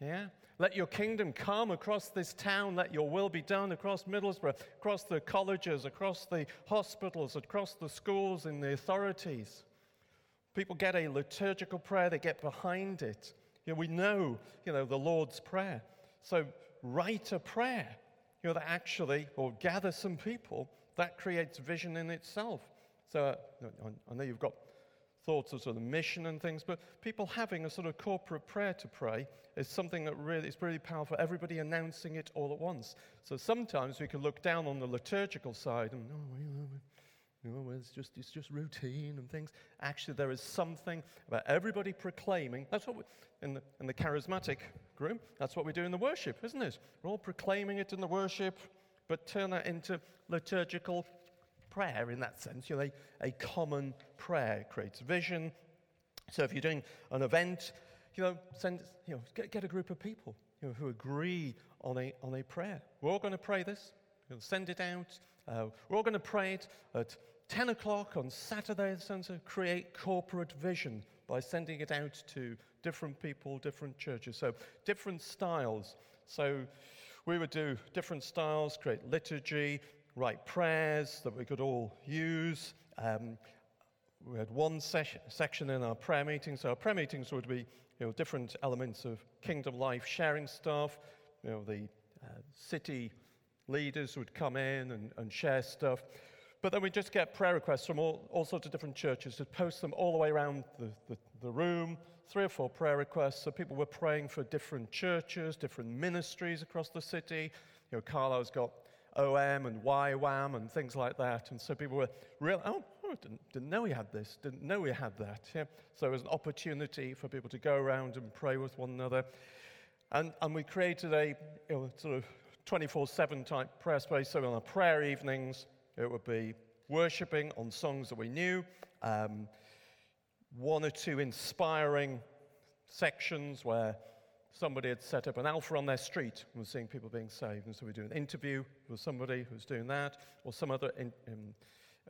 Yeah? Let your kingdom come across this town. Let your will be done across Middlesbrough, across the colleges, across the hospitals, across the schools and the authorities. People get a liturgical prayer, they get behind it. You know, we know, you know, the Lord's Prayer. So write a prayer you know, that actually, or gather some people, that creates vision in itself. So uh, I know you've got thoughts of sort of mission and things, but people having a sort of corporate prayer to pray is something that really is really powerful. Everybody announcing it all at once. So sometimes we can look down on the liturgical side and oh, you know, it's just it's just routine and things. Actually, there is something about everybody proclaiming. That's what we, in the in the charismatic group. That's what we do in the worship, isn't it? We're all proclaiming it in the worship, but turn that into liturgical prayer in that sense. You know, a, a common prayer creates vision. So if you're doing an event, you know, send you know get, get a group of people you know, who agree on a on a prayer. We're all going to pray this. You'll send it out. Uh, we're all going to pray it at 10 o'clock on Saturday, to create corporate vision by sending it out to different people, different churches. So, different styles. So, we would do different styles, create liturgy, write prayers that we could all use. Um, we had one session, section in our prayer meetings. So, our prayer meetings would be you know, different elements of kingdom life, sharing stuff, you know, the uh, city leaders would come in and, and share stuff. But then we'd just get prayer requests from all, all sorts of different churches to post them all the way around the, the, the room, three or four prayer requests. So people were praying for different churches, different ministries across the city. You know, Carlisle's got OM and YWAM and things like that. And so people were real, oh, oh didn't, didn't know we had this, didn't know we had that. Yeah? So it was an opportunity for people to go around and pray with one another. And, and we created a you know, sort of 24 7 type prayer space. So on our prayer evenings, it would be worshipping on songs that we knew, um, one or two inspiring sections where somebody had set up an alpha on their street and was seeing people being saved. And so we do an interview with somebody who's doing that, or some other in, in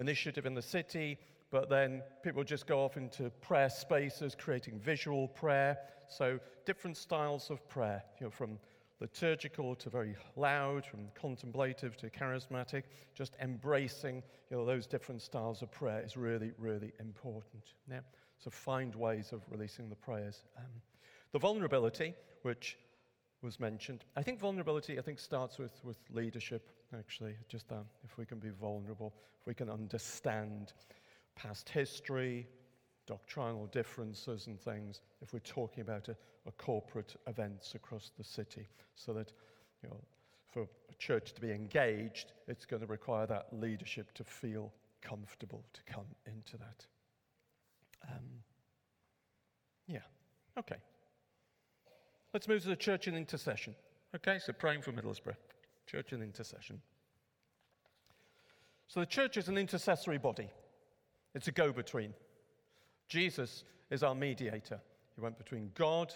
initiative in the city. But then people just go off into prayer spaces, creating visual prayer. So different styles of prayer, you know, from liturgical to very loud, from contemplative to charismatic, just embracing you know, those different styles of prayer is really, really important. Yeah? So find ways of releasing the prayers. Um, the vulnerability, which was mentioned, I think vulnerability, I think, starts with, with leadership, actually, just that, if we can be vulnerable, if we can understand past history, doctrinal differences and things, if we're talking about a, a corporate events across the city, so that you know, for a church to be engaged, it's going to require that leadership to feel comfortable to come into that. Um, yeah, okay. Let's move to the church in intercession. Okay, so praying for Middlesbrough, church in intercession. So the church is an intercessory body, it's a go between. Jesus is our mediator. He went between God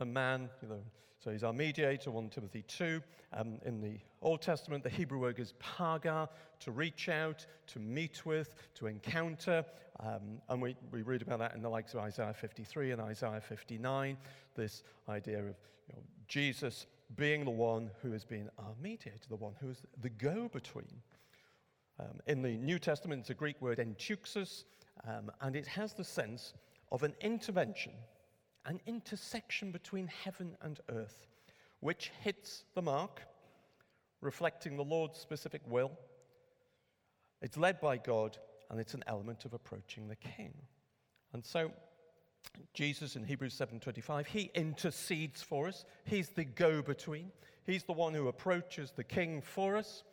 and man. You know, so he's our mediator, 1 Timothy 2. Um, in the Old Testament, the Hebrew word is paga, to reach out, to meet with, to encounter. Um, and we, we read about that in the likes of Isaiah 53 and Isaiah 59, this idea of you know, Jesus being the one who has been our mediator, the one who is the go between. Um, in the New Testament, it's a Greek word enteuxis, um, and it has the sense of an intervention, an intersection between heaven and earth, which hits the mark, reflecting the Lord's specific will. It's led by God, and it's an element of approaching the King. And so, Jesus in Hebrews 7:25, he intercedes for us. He's the go-between. He's the one who approaches the king for us.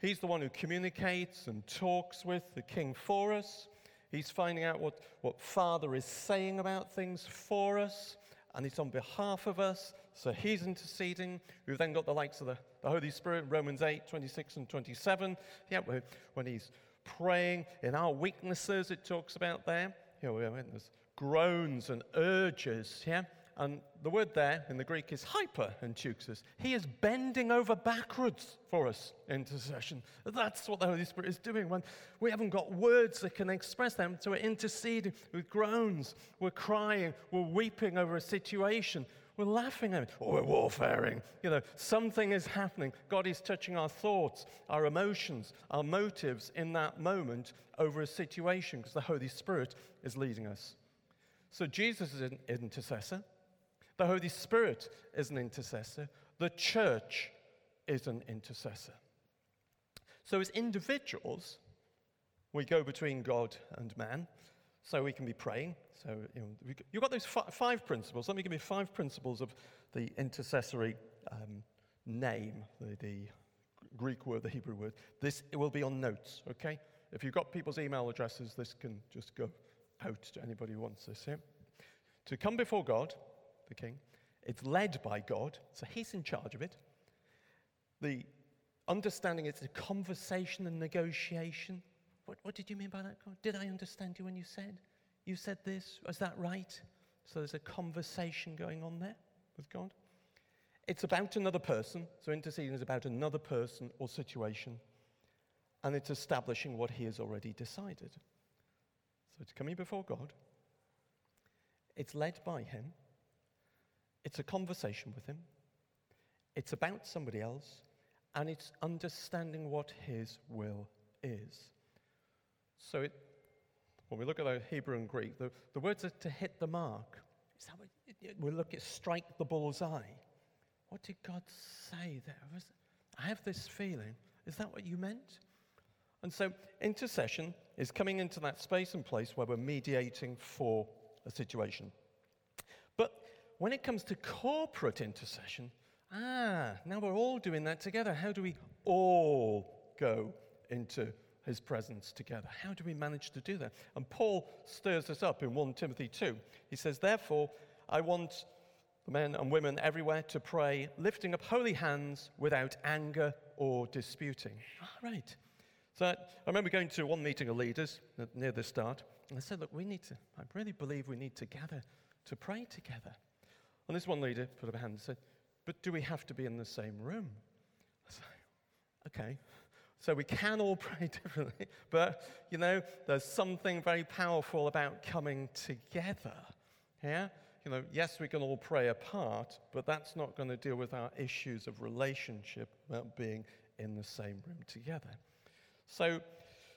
He's the one who communicates and talks with the king for us. He's finding out what, what Father is saying about things for us, and it's on behalf of us. So he's interceding. We've then got the likes of the, the Holy Spirit, Romans 8, 26 and 27. Yeah, when he's praying in our weaknesses, it talks about there. You know, there's groans and urges, yeah? And the word there in the Greek is hyper enteuxis. He is bending over backwards for us intercession. That's what the Holy Spirit is doing when we haven't got words that can express them. So we're interceding with groans, we're crying, we're weeping over a situation, we're laughing at it, or we're warfaring. You know, something is happening. God is touching our thoughts, our emotions, our motives in that moment over a situation because the Holy Spirit is leading us. So Jesus is an intercessor. The Holy Spirit is an intercessor. The church is an intercessor. So, as individuals, we go between God and man. So, we can be praying. So, you know, you've got those five principles. Let me give you five principles of the intercessory um, name, the, the Greek word, the Hebrew word. This will be on notes, okay? If you've got people's email addresses, this can just go out to anybody who wants this. Yeah? To come before God, the king, it's led by God, so he's in charge of it. The understanding it's a conversation and negotiation. What, what did you mean by that? God? Did I understand you when you said? You said this? Was that right? So there's a conversation going on there with God. It's about another person. So interceding is about another person or situation. And it's establishing what he has already decided. So it's coming before God, it's led by Him, it's a conversation with Him, it's about somebody else, and it's understanding what His will is. So it, when we look at the Hebrew and Greek, the, the words are to hit the mark. We look at strike the bull's eye. What did God say there? I have this feeling. Is that what you meant? And so intercession is coming into that space and place where we're mediating for a situation. When it comes to corporate intercession, ah, now we're all doing that together. How do we all go into his presence together? How do we manage to do that? And Paul stirs us up in 1 Timothy 2. He says, Therefore, I want the men and women everywhere to pray, lifting up holy hands without anger or disputing. All right. So I remember going to one meeting of leaders near the start, and I said, Look, we need to, I really believe we need to gather to pray together. And this one leader put up a hand and said, But do we have to be in the same room? I said, Okay. So we can all pray differently, but you know, there's something very powerful about coming together. Yeah? You know, yes, we can all pray apart, but that's not going to deal with our issues of relationship about being in the same room together. So,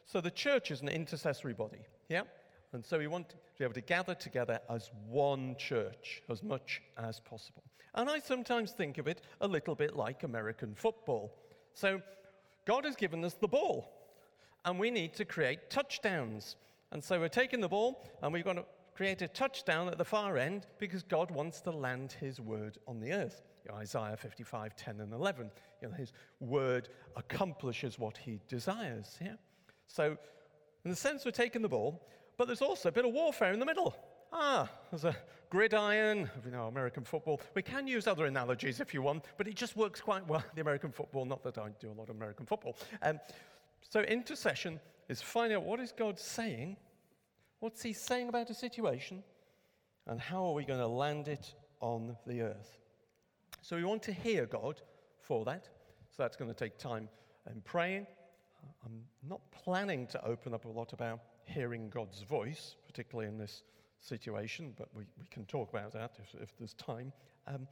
so the church is an intercessory body, yeah? And so we want to be able to gather together as one church as much as possible. And I sometimes think of it a little bit like American football. So God has given us the ball, and we need to create touchdowns. And so we're taking the ball, and we're going to create a touchdown at the far end because God wants to land his word on the earth. Isaiah 55, 10 and 11. You know, his word accomplishes what he desires. Yeah? So, in the sense, we're taking the ball, but there's also a bit of warfare in the middle. ah, there's a gridiron, you know, American football. We can use other analogies if you want, but it just works quite well, the American football. Not that I do a lot of American football. Um, so intercession is finding out what is God saying, what's he saying about a situation, and how are we going to land it on the earth. So we want to hear God for that. So that's going to take time in praying. I'm not planning to open up a lot about hearing God's voice, particularly in this situation, but we, we can talk about that if, if there's time. Um,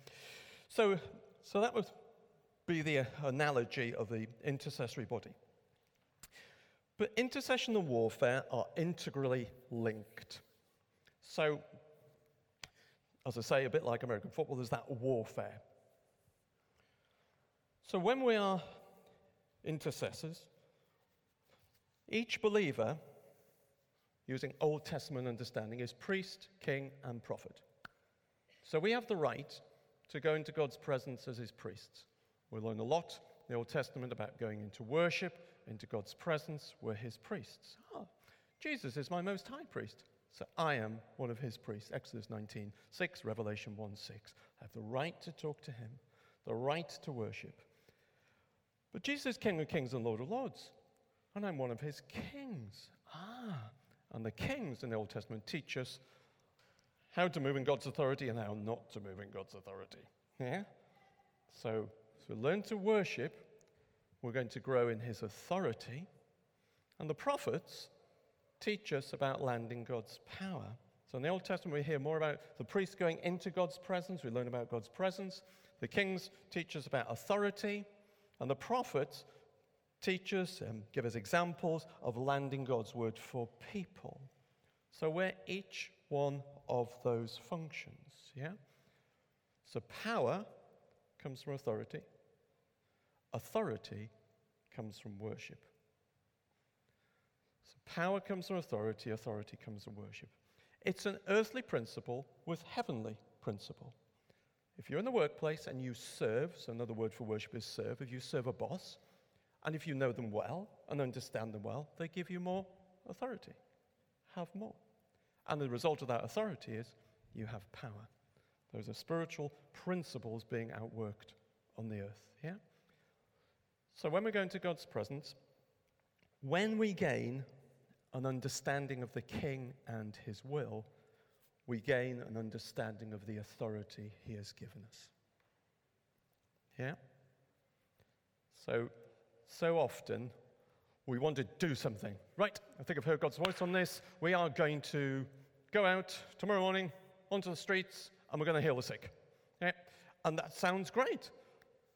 so, so that would be the analogy of the intercessory body. But intercession and warfare are integrally linked. So, as I say, a bit like American football, there's that warfare. So, when we are intercessors, each believer, using Old Testament understanding, is priest, king, and prophet. So, we have the right to go into God's presence as his priests. We learn a lot in the Old Testament about going into worship into God's presence were his priests. Oh, Jesus is my most high priest. So I am one of his priests. Exodus 19, 6, Revelation 1, 6. I have the right to talk to him, the right to worship. But Jesus is King of kings and Lord of lords. And I'm one of his kings. Ah, and the kings in the Old Testament teach us how to move in God's authority and how not to move in God's authority. Yeah? So, so learn to worship we're going to grow in his authority. And the prophets teach us about landing God's power. So in the Old Testament, we hear more about the priests going into God's presence. We learn about God's presence. The kings teach us about authority. And the prophets teach us and give us examples of landing God's word for people. So we're each one of those functions, yeah? So power comes from authority. Authority comes from worship. So power comes from authority, authority comes from worship. It's an earthly principle with heavenly principle. If you're in the workplace and you serve, so another word for worship is serve, if you serve a boss, and if you know them well and understand them well, they give you more authority. Have more. And the result of that authority is you have power. Those are spiritual principles being outworked on the earth. Yeah? So, when we go into God's presence, when we gain an understanding of the King and his will, we gain an understanding of the authority he has given us. Yeah? So, so often we want to do something. Right, I think I've heard God's voice on this. We are going to go out tomorrow morning onto the streets and we're going to heal the sick. And that sounds great.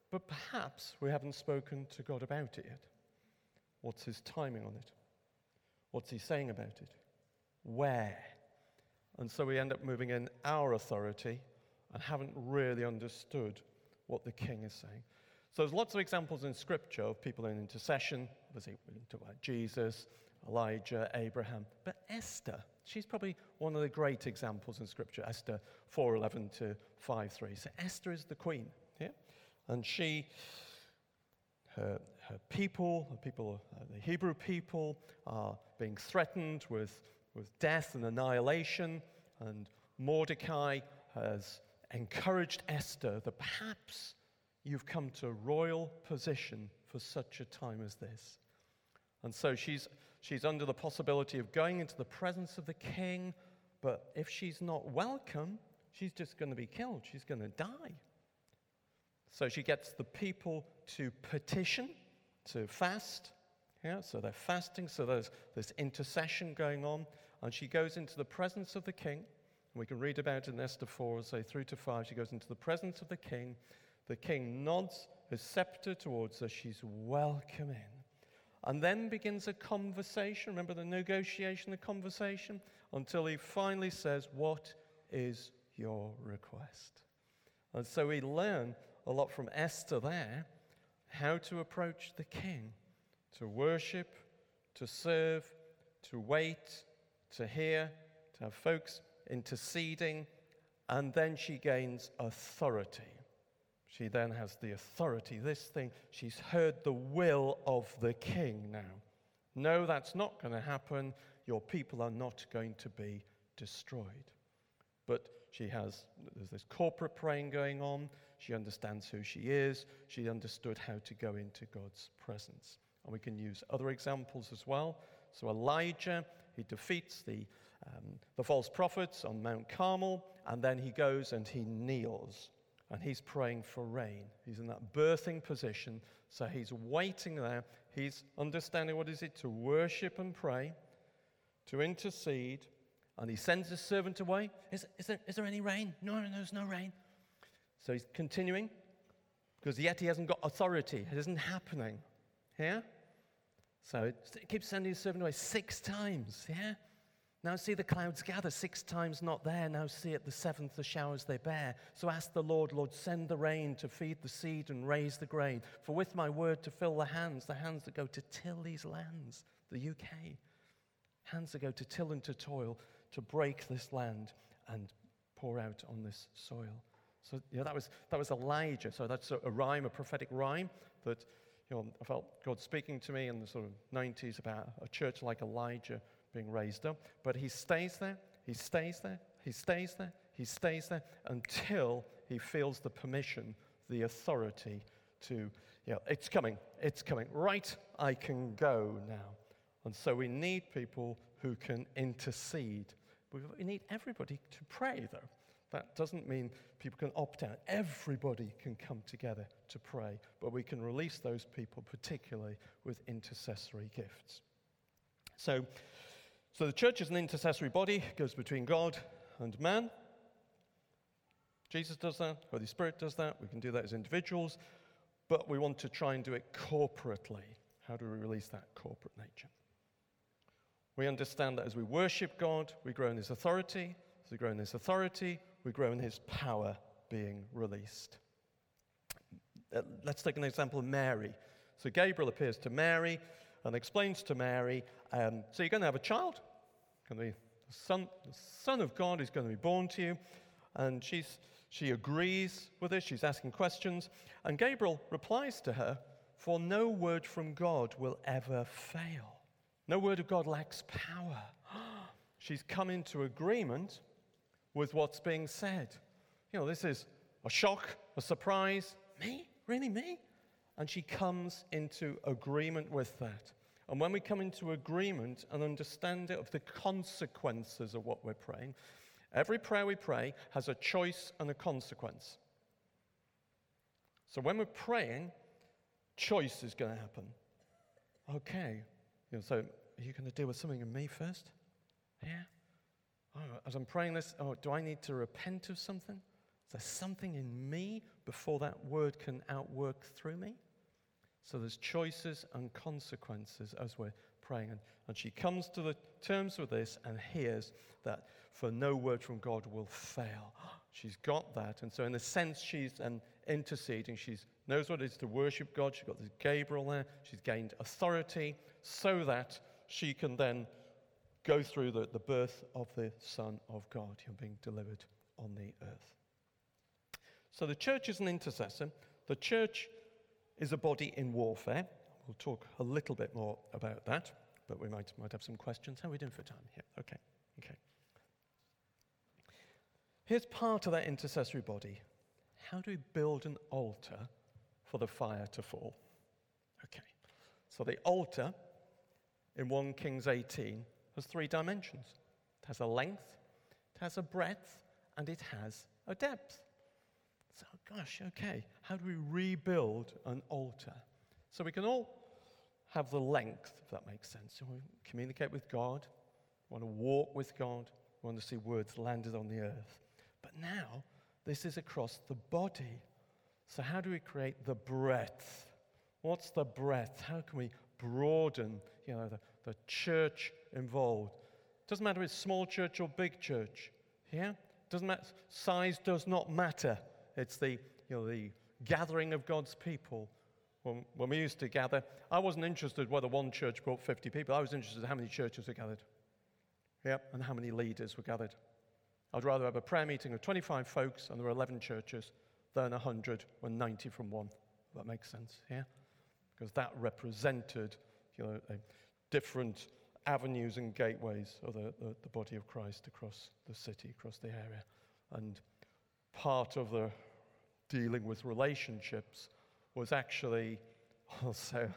But perhaps we haven't spoken to God about it yet. What's his timing on it? What's he saying about it? Where? And so we end up moving in our authority and haven't really understood what the king is saying. So there's lots of examples in scripture of people in intercession. Obviously, we can talk about Jesus, Elijah, Abraham. But Esther, she's probably one of the great examples in scripture. Esther 4:11 to 5:3. So Esther is the queen. Yeah? And she, her, her people, the people, uh, the Hebrew people, are being threatened with, with death and annihilation. And Mordecai has encouraged Esther that perhaps you've come to royal position for such a time as this. And so she's, she's under the possibility of going into the presence of the king, but if she's not welcome, she's just going to be killed. She's going to die. So she gets the people to petition, to fast. Yeah, so they're fasting, so there's this intercession going on. And she goes into the presence of the king. We can read about in Esther 4, say 3 to 5. She goes into the presence of the king. The king nods his scepter towards her. She's welcome in. And then begins a conversation. Remember the negotiation, the conversation? Until he finally says, What is your request? And so we learn a lot from Esther there how to approach the king, to worship, to serve, to wait, to hear, to have folks interceding, and then she gains authority. She then has the authority. This thing, she's heard the will of the king now. No, that's not going to happen. Your people are not going to be destroyed. But she has, there's this corporate praying going on. She understands who she is. She understood how to go into God's presence. And we can use other examples as well. So Elijah, he defeats the, um, the false prophets on Mount Carmel, and then he goes and he kneels and he's praying for rain. He's in that birthing position, so he's waiting there. He's understanding what is it to worship and pray, to intercede, and he sends his servant away. Is, is, there, is there any rain? No, no, there's no rain. So he's continuing because yet he hasn't got authority. It isn't happening. Yeah? So he keeps sending his servant away six times. Yeah? Now see the clouds gather, six times not there. Now see at the seventh the showers they bear. So ask the Lord, Lord, send the rain to feed the seed and raise the grain. For with my word to fill the hands, the hands that go to till these lands, the UK, hands that go to till and to toil, to break this land and pour out on this soil. So yeah, that was that was Elijah. So that's a, a rhyme, a prophetic rhyme that you know I felt God speaking to me in the sort of 90s about a church like Elijah being raised up. But he stays there, he stays there, he stays there, he stays there until he feels the permission, the authority to, you know, it's coming, it's coming. Right, I can go now. And so we need people who can intercede. We need everybody to pray, though. That doesn't mean people can opt out. Everybody can come together to pray, but we can release those people, particularly with intercessory gifts. So, so the church is an intercessory body, goes between God and man. Jesus does that, Holy Spirit does that, we can do that as individuals, but we want to try and do it corporately. How do we release that corporate nature? We understand that as we worship God, we grow in His authority. As we grow in His authority, we grow in His power being released. Uh, let's take an example of Mary. So Gabriel appears to Mary and explains to Mary, um, so you're going to have a child. Going to be the son, the son of God is going to be born to you. And she's, she agrees with this. She's asking questions. And Gabriel replies to her, For no word from God will ever fail. No word of God lacks power. She's come into agreement with what's being said. You know, this is a shock, a surprise. Me? Really, me? And she comes into agreement with that. And when we come into agreement and understand it of the consequences of what we're praying, every prayer we pray has a choice and a consequence. So when we're praying, choice is going to happen. Okay, you know, so are you going to deal with something in me first? Yeah? Oh, as I'm praying this, oh, do I need to repent of something? Is there something in me before that word can outwork through me? So there's choices and consequences as we're praying. And, and she comes to the terms with this and hears that for no word from God will fail. She's got that. And so, in a sense, she's um, interceding. She knows what it is to worship God. She's got this Gabriel there. She's gained authority so that she can then go through the, the birth of the Son of God, you being delivered on the earth. So the church is an intercessor. The church is a body in warfare. We'll talk a little bit more about that, but we might, might have some questions. How are we doing for time here? Okay, okay. Here's part of that intercessory body. How do we build an altar for the fire to fall? Okay, so the altar in 1 Kings 18 has three dimensions it has a length, it has a breadth, and it has a depth. Gosh, okay, how do we rebuild an altar? So we can all have the length, if that makes sense. So we communicate with God, we want to walk with God, we want to see words landed on the earth. But now, this is across the body. So, how do we create the breadth? What's the breadth? How can we broaden you know, the, the church involved? Doesn't matter if it's small church or big church. Yeah? Doesn't matter. Size does not matter. It's the, you know, the gathering of God's people. When, when we used to gather, I wasn't interested whether one church brought 50 people. I was interested in how many churches were gathered. Yep, and how many leaders were gathered. I'd rather have a prayer meeting of 25 folks and there were 11 churches than 100 when 90 from one. That makes sense, yeah? Because that represented, you know, different avenues and gateways of the, the, the body of Christ across the city, across the area. And part of the dealing with relationships was actually also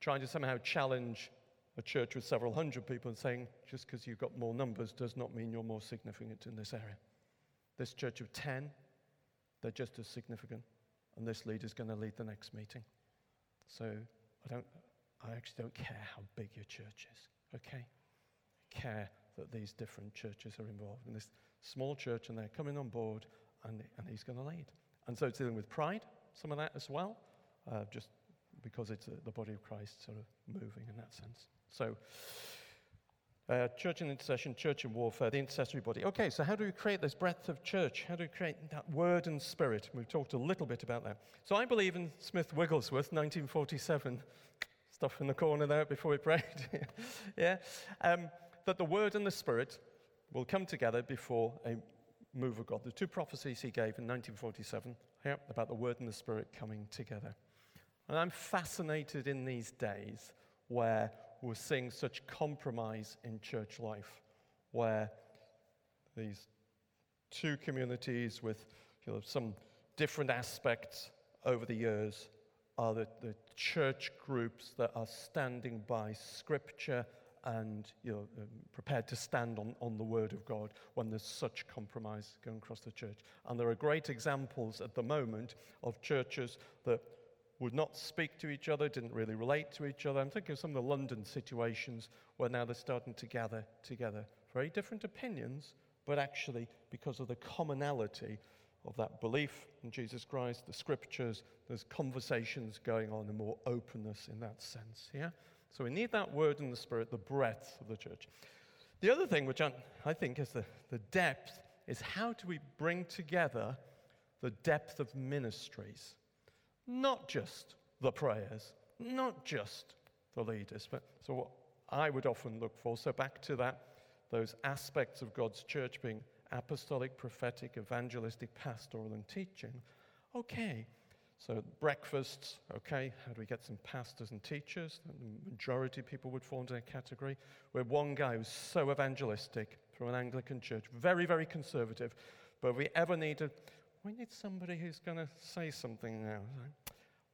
trying to somehow challenge a church with several hundred people and saying, just because you've got more numbers does not mean you're more significant in this area. This church of 10, they're just as significant, and this leader's going to lead the next meeting. So I don't, I actually don't care how big your church is, okay? I care that these different churches are involved in this small church and they're coming on board and, and he's going to lead. And so it's dealing with pride, some of that as well, uh, just because it's uh, the body of Christ sort of moving in that sense. So, uh, church and intercession, church and warfare, the intercessory body. Okay, so how do we create this breadth of church? How do we create that word and spirit? We've talked a little bit about that. So I believe in Smith Wigglesworth, 1947 stuff in the corner there before we prayed. yeah? Um, that the Word and the Spirit will come together before a move of God. The two prophecies he gave in 1947 yeah, about the Word and the Spirit coming together. And I'm fascinated in these days where we're seeing such compromise in church life, where these two communities with you know, some different aspects over the years are the, the church groups that are standing by Scripture and you know, um, prepared to stand on, on the Word of God when there's such compromise going across the church. And there are great examples at the moment of churches that would not speak to each other, didn't really relate to each other. I'm thinking of some of the London situations where now they're starting to gather together. Very different opinions, but actually, because of the commonality of that belief in Jesus Christ, the scriptures, there's conversations going on and more openness in that sense. Yeah? So we need that word in the spirit, the breadth of the church. The other thing, which I, I think is the, the depth, is how do we bring together the depth of ministries? Not just the prayers, not just the leaders, but so what I would often look for. So back to that, those aspects of God's church being apostolic, prophetic, evangelistic, pastoral, and teaching. Okay, so breakfasts, okay, how do we get some pastors and teachers? The majority of people would fall into that category. We have one guy who's so evangelistic from an Anglican church, very, very conservative. But we ever need a, we need somebody who's going to say something now.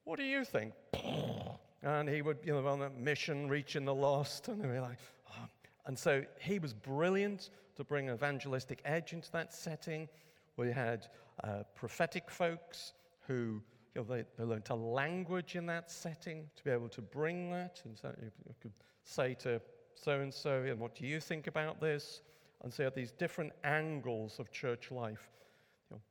What do you think? And he would, you know, on a mission, reaching the lost, and we're like, oh. and so he was brilliant to bring an evangelistic edge into that setting. We had uh, prophetic folks who you know, they, they learned a language in that setting to be able to bring that. And so you could say to so and so, and what do you think about this? And so you these different angles of church life. You know,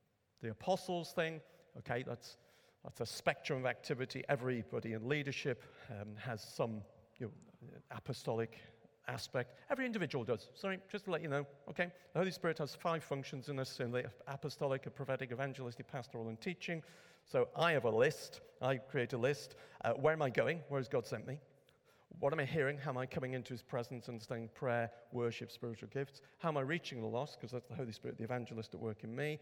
the apostles thing, okay, that's, that's a spectrum of activity. Everybody in leadership um, has some you know, apostolic aspect. Every individual does. Sorry, just to let you know. Okay, the Holy Spirit has five functions in us: in the apostolic, prophetic, evangelistic, pastoral, and teaching. So I have a list. I create a list. Uh, where am I going? Where has God sent me? What am I hearing? How am I coming into His presence, understanding prayer, worship, spiritual gifts? How am I reaching the lost? Because that's the Holy Spirit, the evangelist at work in me.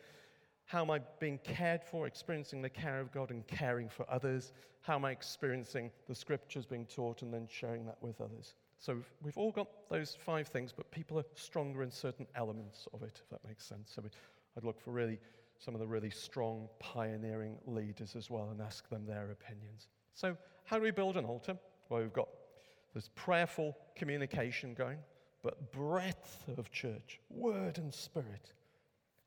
How am I being cared for, experiencing the care of God and caring for others? How am I experiencing the scriptures being taught and then sharing that with others? So we've, we've all got those five things, but people are stronger in certain elements of it, if that makes sense. So we, I'd look for really some of the really strong, pioneering leaders as well and ask them their opinions. So, how do we build an altar? Well, we've got this prayerful communication going, but breadth of church, word and spirit,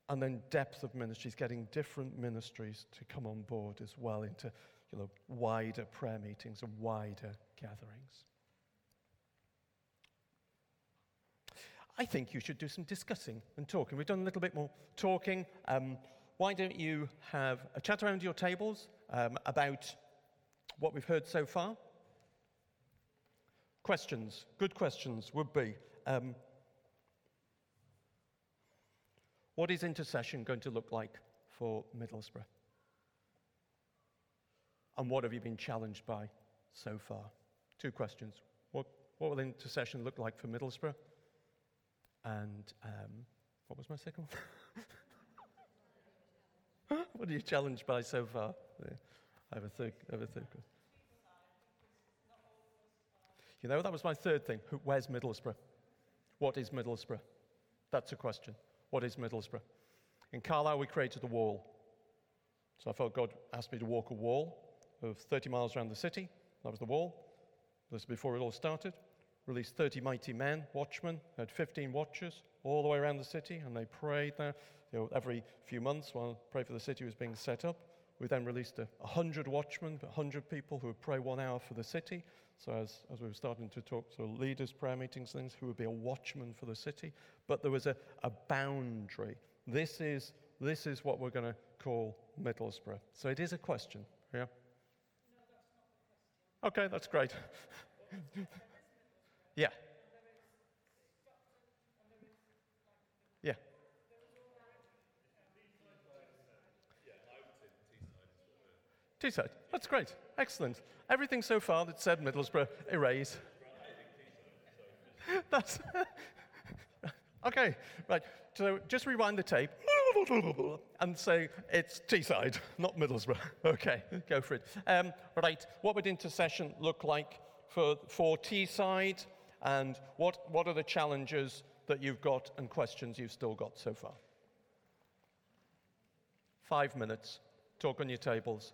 and then depth of ministries, getting different ministries to come on board as well into you know, wider prayer meetings and wider gatherings. I think you should do some discussing and talking. We've done a little bit more talking. Um, why don't you have a chat around your tables um, about what we've heard so far? Questions, good questions would be um, what is intercession going to look like for Middlesbrough? And what have you been challenged by so far? Two questions. What, what will intercession look like for Middlesbrough? And um, what was my second one? what are you challenged by so far? Yeah. I have a third, I have a third question. You know, that was my third thing. Where's Middlesbrough? What is Middlesbrough? That's a question. What is Middlesbrough? In Carlisle, we created a wall. So I felt God asked me to walk a wall of 30 miles around the city. That was the wall. This was before it all started. Released 30 mighty men, watchmen, had 15 watchers all the way around the city, and they prayed there you know, every few months while Pray for the City was being set up. We then released a 100 watchmen, 100 people who would pray one hour for the city. So, as, as we were starting to talk, so leaders, prayer meetings, things, who would be a watchman for the city. But there was a, a boundary. This is, this is what we're going to call Middlesbrough. So, it is a question. Yeah? Okay, that's great. yeah. Yeah. Teesside. That's great. Excellent. Everything so far that said Middlesbrough, erase. That's okay. Right. So just rewind the tape and say it's Teesside, not Middlesbrough. Okay, go for it. Um, right. What would intercession look like for for Teesside, and what what are the challenges that you've got and questions you've still got so far? Five minutes. Talk on your tables.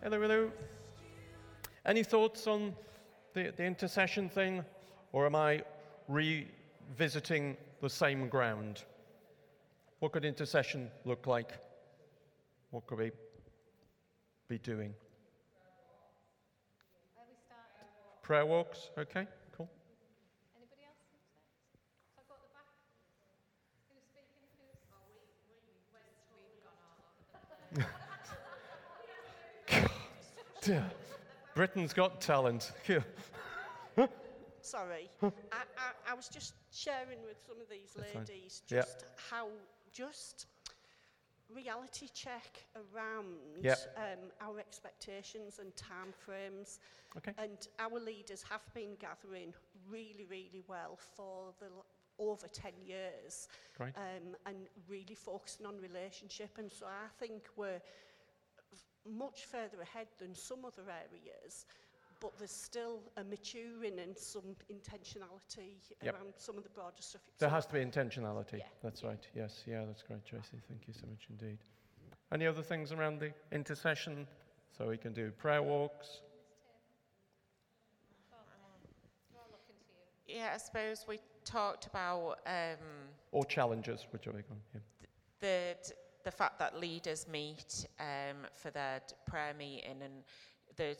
Hello, hello. Any thoughts on the, the intercession thing, or am I revisiting the same ground? What could intercession look like? What could we be doing? Prayer walks, okay, cool. Anybody else? So I've got the back. Who's speaking? Who's? Oh, we, we, we've gone all over the Dear. Britain's got talent. Sorry, I, I, I was just sharing with some of these That's ladies just how just reality check around Yeah. um, our expectations and time frames. Okay. And our leaders have been gathering really, really well for the l- over 10 years um, and really focusing on relationship. And so I think we're much further ahead than some other areas, but there's still a maturing and some intentionality Yep. around some of the broader stuff. There So has to be intentionality. Yeah, That's yeah. right. Yes. Yeah, that's great, Tracy. Thank you so much indeed. Any other things around the intercession? So we can do prayer walks. Yeah, I suppose we talked about um, Or challenges, whichever one. Yeah. the the fact that leaders meet um, for their prayer meeting and the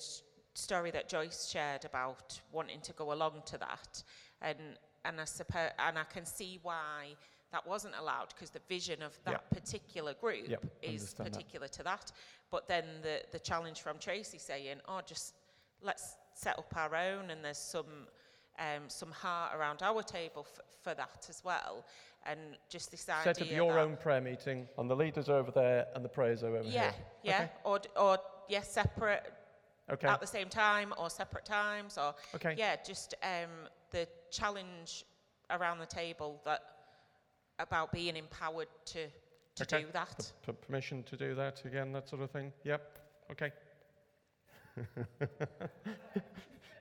story that Joyce shared about wanting to go along to that, and and I suppose and I can see why that wasn't allowed because the vision of that Yeah. particular group Yep, is understand that. particular to that. But then the the challenge from Tracy saying, "Oh, just let's set up our own," and there's some um, some heart around our table f- for that as well, and just this idea Set up your own prayer meeting, and the leaders over there, and the prayers are over there. yeah, here. yeah, Okay. or d- or yeah, separate Okay. at the same time or separate times or Okay. yeah, just um, the challenge around the table that about being empowered to to Okay. do that. For permission to do that again, that sort of thing. Yep. Okay.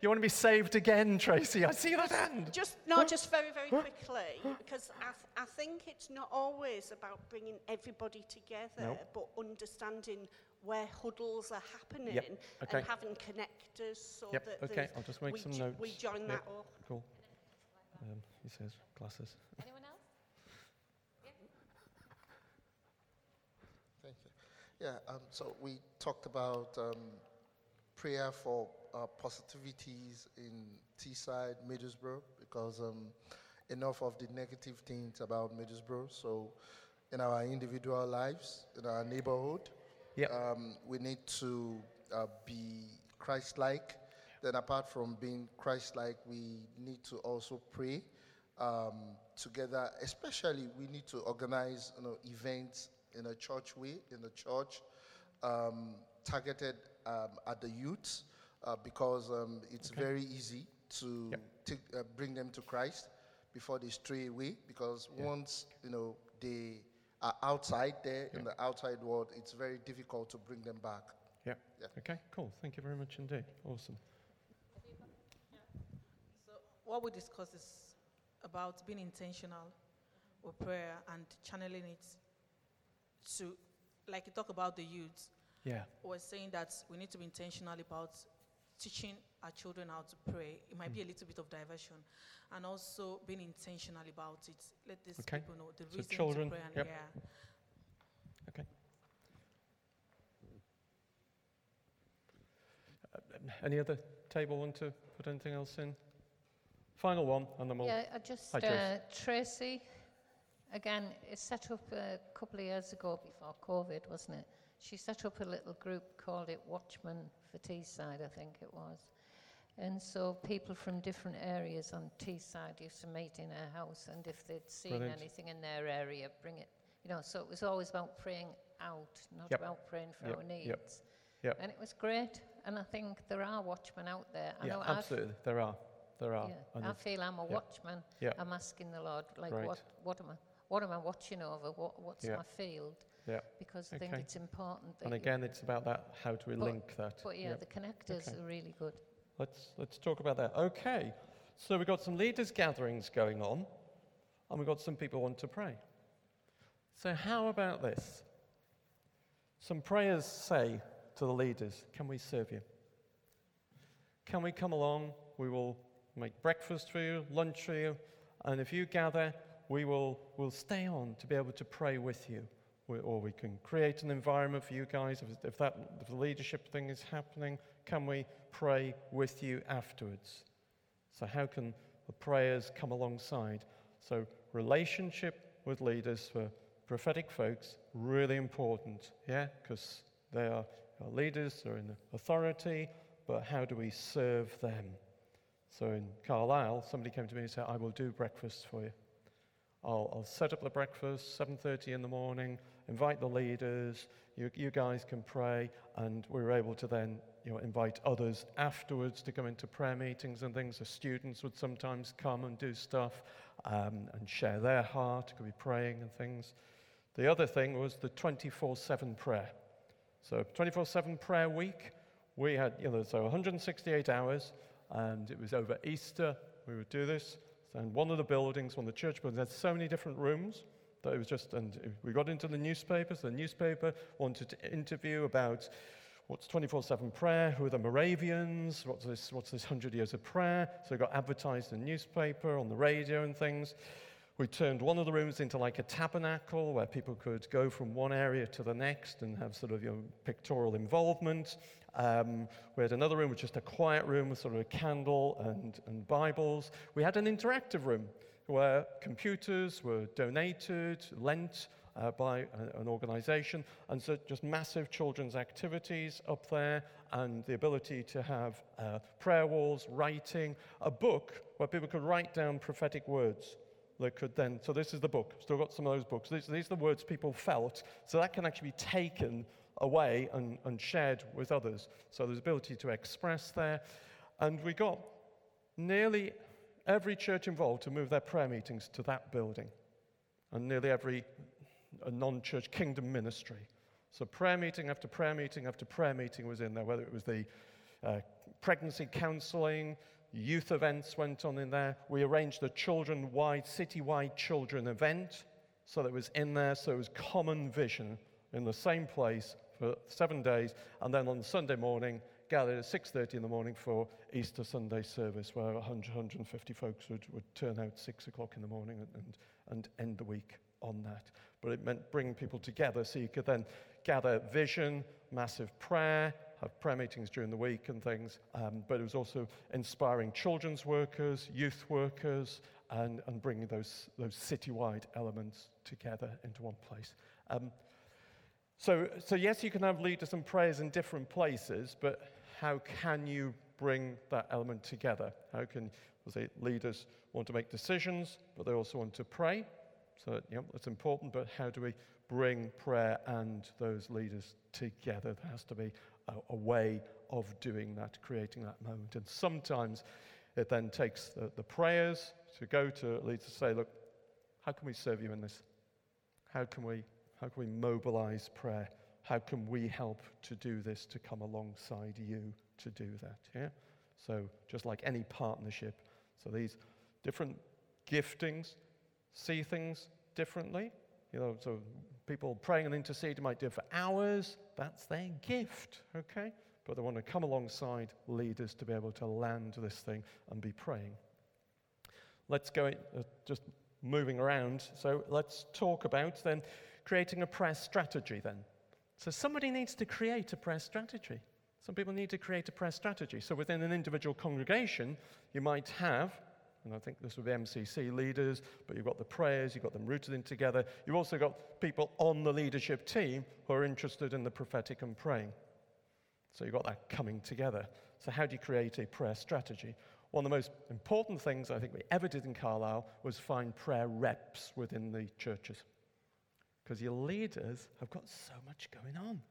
you want to be saved again, Tracy? I see that hand. Just no, just very, very quickly, because I, th- I think it's not always about bringing everybody together, No. but understanding where huddles are happening okay. and having connectors so Yep. that Okay. I'll just make we, some jo- notes. we join Yep. that up. Cool. Um, he says glasses. Anyone else? Thank you. Yeah, um, so we talked about um, prayer for uh, positivities in Teesside, Middlesbrough, because um, enough of the negative things about Middlesbrough. So, in our individual lives, in our neighborhood, Yep. um, we need to uh, be Christ-like. Then, apart from being Christ-like, we need to also pray um, together. Especially, we need to organize you know, events in a church way, in the church, um, targeted um, at the youth, uh, because um, it's very easy to Yep. take, uh, bring them to Christ before they stray away. Because Yeah. once you know they are outside there in the outside world, it's very difficult to bring them back. Yeah. Yeah. Okay. Cool. Thank you very much indeed. Awesome. So what we discussed is about being intentional with prayer and channeling it to, like you talk about the youth, Yeah. we're saying that we need to be intentional about teaching our children how to pray. It might be a Hmm. little bit of diversion, and also being intentional about it. Let these Okay. people know the So reason children, to pray and yep. yeah. Okay. Uh, Any other table want to put anything else in? Final one, and then we'll. Yeah, I just, Hi, uh, Tracy, again, it's set up a couple of years ago before COVID, wasn't it? She set up a little group, called it Watchmen for Teesside, I think it was. And so people from different areas on Teesside used to meet in her house, and if they'd seen Brilliant. anything in their area, bring it. You know, so it was always about praying out, not Yep. about praying for Yep, our needs. yep. And it was great, and I think there are watchmen out there. I yeah, know I've- absolutely. There are. There are. yeah, I feel I'm a watchman. Yeah. I'm asking the Lord, like, what, what am I, what am I watching over? What, what's my field? Yeah. Because I think Okay. it's important. That And you- again, it's about that. How do we But- link that? but yeah, the connectors Okay. are really good. Let's, let's talk about that. Okay, so we've got some leaders' gatherings going on, and we've got some people want to pray. So, how about this? Some prayers say to the leaders, Can we serve you? Can we come along? We will make breakfast for you, lunch for you, and if you gather, we will will stay on to be able to pray with you. Or we can create an environment for you guys. If, that if the leadership thing is happening, can we pray with you afterwards? So, how can the prayers come alongside? So, relationship with leaders for prophetic folks, really important, yeah? Because they are leaders, they're in authority, but how do we serve them? So in Carlisle, somebody came to me and said, I will do breakfast for you. I'll, I'll set up the breakfast, 7.30 in the morning, invite the leaders, you, you guys can pray, and we were able to then you know, invite others afterwards to come into prayer meetings and things. The students would sometimes come and do stuff um, and share their heart, could be praying and things. The other thing was the 24 7 prayer. So, 24 7 prayer week, we had, you know, so 168 hours, and it was over Easter we would do this. And one of the buildings, one of the church buildings, had so many different rooms it was just, and we got into the newspapers. The newspaper wanted to interview about what's 24 7 prayer, who are the Moravians, what's this, what's this 100 years of prayer. So it got advertised in the newspaper, on the radio, and things. We turned one of the rooms into like a tabernacle where people could go from one area to the next and have sort of you know, pictorial involvement. Um, we had another room, which was just a quiet room with sort of a candle and, and Bibles. We had an interactive room where computers were donated, lent uh, by a, an organization, and so just massive children's activities up there, and the ability to have uh, prayer walls, writing, a book where people could write down prophetic words that could then, so this is the book, still got some of those books. These, these are the words people felt, so that can actually be taken away and, and shared with others. So there's ability to express there. And we got nearly every church involved to move their prayer meetings to that building, and nearly every non church kingdom ministry. So prayer meeting after prayer meeting after prayer meeting was in there, whether it was the uh, pregnancy counseling, Youth events went on in there. We arranged a children wide, city wide children event so that it was in there, so it was common vision in the same place for seven days. And then on Sunday morning, gathered at 6.30 in the morning for Easter Sunday service where 100, 150 folks would, would turn out 6 o'clock in the morning and, and, end the week on that. But it meant bringing people together so you could then gather vision, massive prayer, have prayer meetings during the week and things, um, but it was also inspiring children's workers, youth workers, and, and bringing those, those citywide elements together into one place. Um, so, so, yes, you can have leaders and prayers in different places, but how can you bring that element together? How can, say, leaders want to make decisions, but they also want to pray? So, you know, that's important, but how do we bring prayer and those leaders together? There has to be a, a way of doing that, creating that moment. And sometimes it then takes the, the prayers to go to leaders to say, look, how can we serve you in this? How can we, how can we mobilize prayer? How can we help to do this, to come alongside you to do that? Yeah? So, just like any partnership, so these different giftings see things differently. You know, so people praying and interceding might do it for hours. That's their gift, okay? But they want to come alongside leaders to be able to land this thing and be praying. Let's go, uh, just moving around. So let's talk about then creating a prayer strategy then. So somebody needs to create a prayer strategy. Some people need to create a prayer strategy. So within an individual congregation, you might have and I think this would be MCC leaders, but you've got the prayers, you've got them rooted in together. You've also got people on the leadership team who are interested in the prophetic and praying. So you've got that coming together. So, how do you create a prayer strategy? One of the most important things I think we ever did in Carlisle was find prayer reps within the churches. Because your leaders have got so much going on.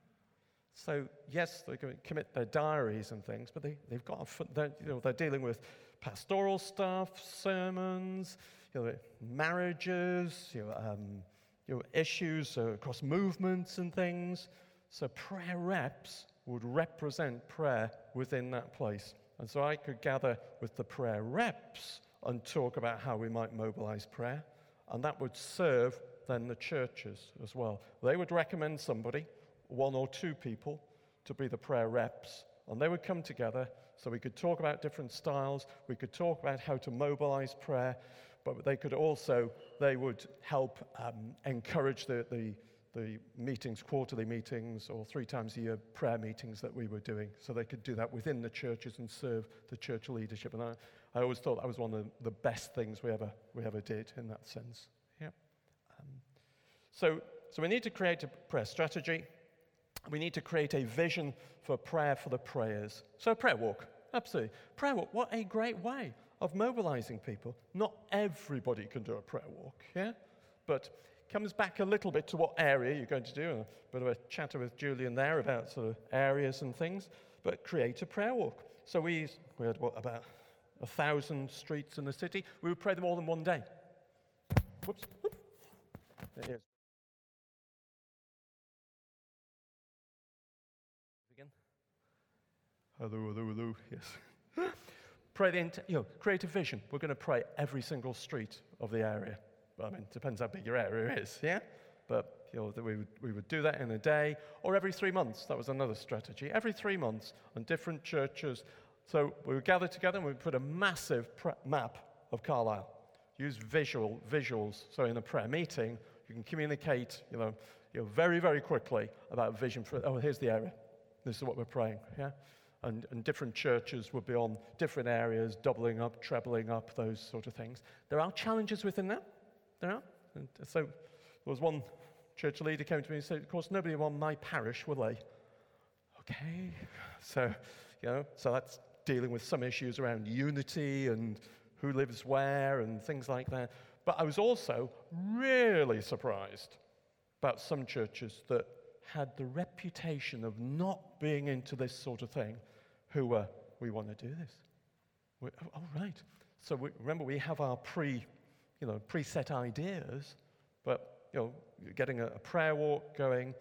So, yes, they commit their diaries and things, but they, they've got, a, they're, you know, they're dealing with pastoral stuff, sermons, you know, marriages, you know, um, you know, issues across movements and things. So prayer reps would represent prayer within that place. And so I could gather with the prayer reps and talk about how we might mobilize prayer. And that would serve then the churches as well. They would recommend somebody, one or two people, to be the prayer reps, and they would come together so we could talk about different styles, we could talk about how to mobilize prayer, but they could also, they would help um, encourage the, the, the meetings, quarterly meetings, or three times a year prayer meetings that we were doing. So they could do that within the churches and serve the church leadership. And I, I always thought that was one of the best things we ever, we ever did in that sense. So, so we need to create a prayer strategy. We need to create a vision for prayer for the prayers. So, prayer walk, absolutely. Prayer walk, what a great way of mobilizing people. Not everybody can do a prayer walk, yeah? But comes back a little bit to what area you're going to do. A bit of a chatter with Julian there about sort of areas and things. But create a prayer walk. So we, we had what, about a thousand streets in the city. We would pray them all in one day. Whoops. There it is. Hello, hello, hello. Yes. pray the, int- you know, create a vision. We're going to pray every single street of the area. I mean, depends how big your area is, yeah? But you know, we would, we would do that in a day or every three months. That was another strategy. Every three months on different churches. So we would gather together and we would put a massive map of Carlisle. Use visual visuals. So in a prayer meeting, you can communicate, you know, you know, very, very quickly about vision for, oh, here's the area. This is what we're praying, yeah? And, and different churches would be on different areas, doubling up, trebling up, those sort of things. There are challenges within that. There are. And uh, so there was one church leader came to me and said, Of course, nobody on my parish, will they? Okay. So, you know, so that's dealing with some issues around unity and who lives where and things like that. But I was also really surprised about some churches that had the reputation of not being into this sort of thing who were, we want to do this. We, oh, oh, right. So we, remember, we have our pre, you know, preset ideas, but, you know, getting a, a prayer walk going,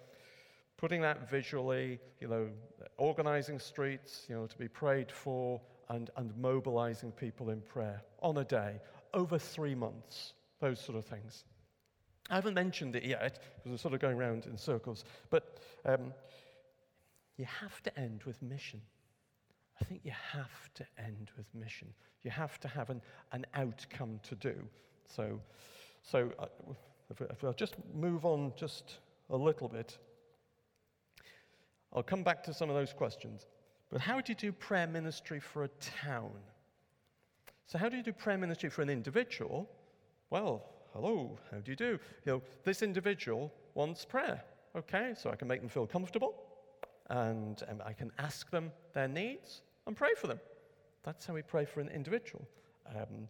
putting that visually, you know, organizing streets, you know, to be prayed for, and, and mobilizing people in prayer on a day over three months, those sort of things. I haven't mentioned it yet because we're sort of going around in circles, but um, you have to end with mission. I think you have to end with mission. You have to have an, an outcome to do. So, so uh, if, if I'll just move on just a little bit, I'll come back to some of those questions. But how do you do prayer ministry for a town? So, how do you do prayer ministry for an individual? Well, hello, how do you do? You know, this individual wants prayer. Okay, so I can make them feel comfortable and um, I can ask them their needs and pray for them. That's how we pray for an individual. Um,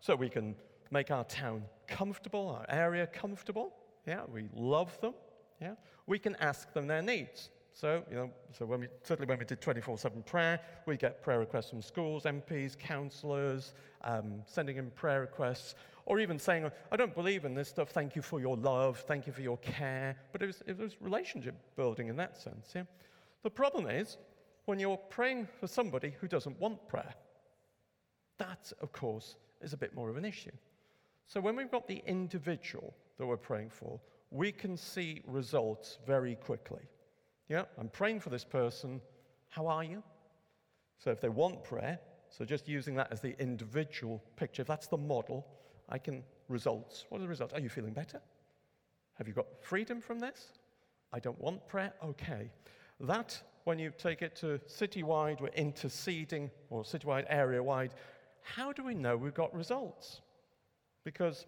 so we can make our town comfortable, our area comfortable. Yeah, we love them. Yeah, we can ask them their needs. So, you know, so when we, certainly when we did 24-7 prayer, we get prayer requests from schools, MPs, councillors, um, sending in prayer requests, or even saying, I don't believe in this stuff, thank you for your love, thank you for your care. But it was, it was relationship building in that sense, yeah? The problem is, when you're praying for somebody who doesn't want prayer, that, of course, is a bit more of an issue. So when we've got the individual that we're praying for, we can see results very quickly. Yeah, I'm praying for this person. How are you? So if they want prayer, so just using that as the individual picture, if that's the model, I can results. What are the results? Are you feeling better? Have you got freedom from this? I don't want prayer. Okay. That, when you take it to citywide, we're interceding, or citywide, area wide, how do we know we've got results? Because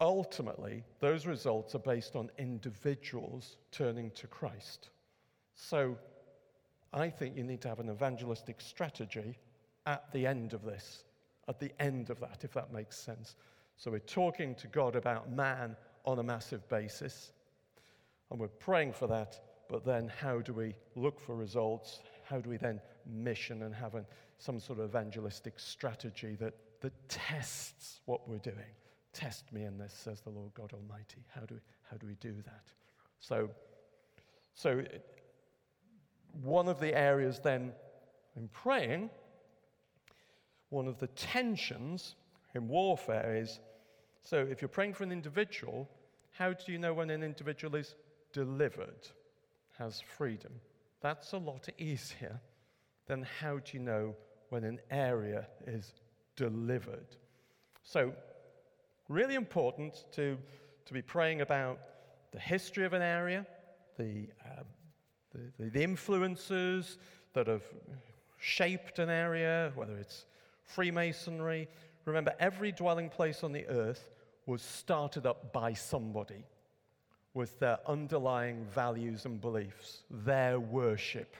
ultimately, those results are based on individuals turning to Christ. So I think you need to have an evangelistic strategy at the end of this, at the end of that, if that makes sense. So we're talking to God about man on a massive basis, and we're praying for that, but then how do we look for results? How do we then mission and have an, some sort of evangelistic strategy that, that tests what we're doing? Test me in this, says the Lord God Almighty. How do we, how do, we do that? So, so one of the areas then in praying, one of the tensions in warfare is so if you're praying for an individual, how do you know when an individual is delivered, has freedom? That's a lot easier than how do you know when an area is delivered. So, really important to, to be praying about the history of an area, the, um, the, the, the influences that have shaped an area, whether it's Freemasonry. Remember, every dwelling place on the earth was started up by somebody with their underlying values and beliefs, their worship.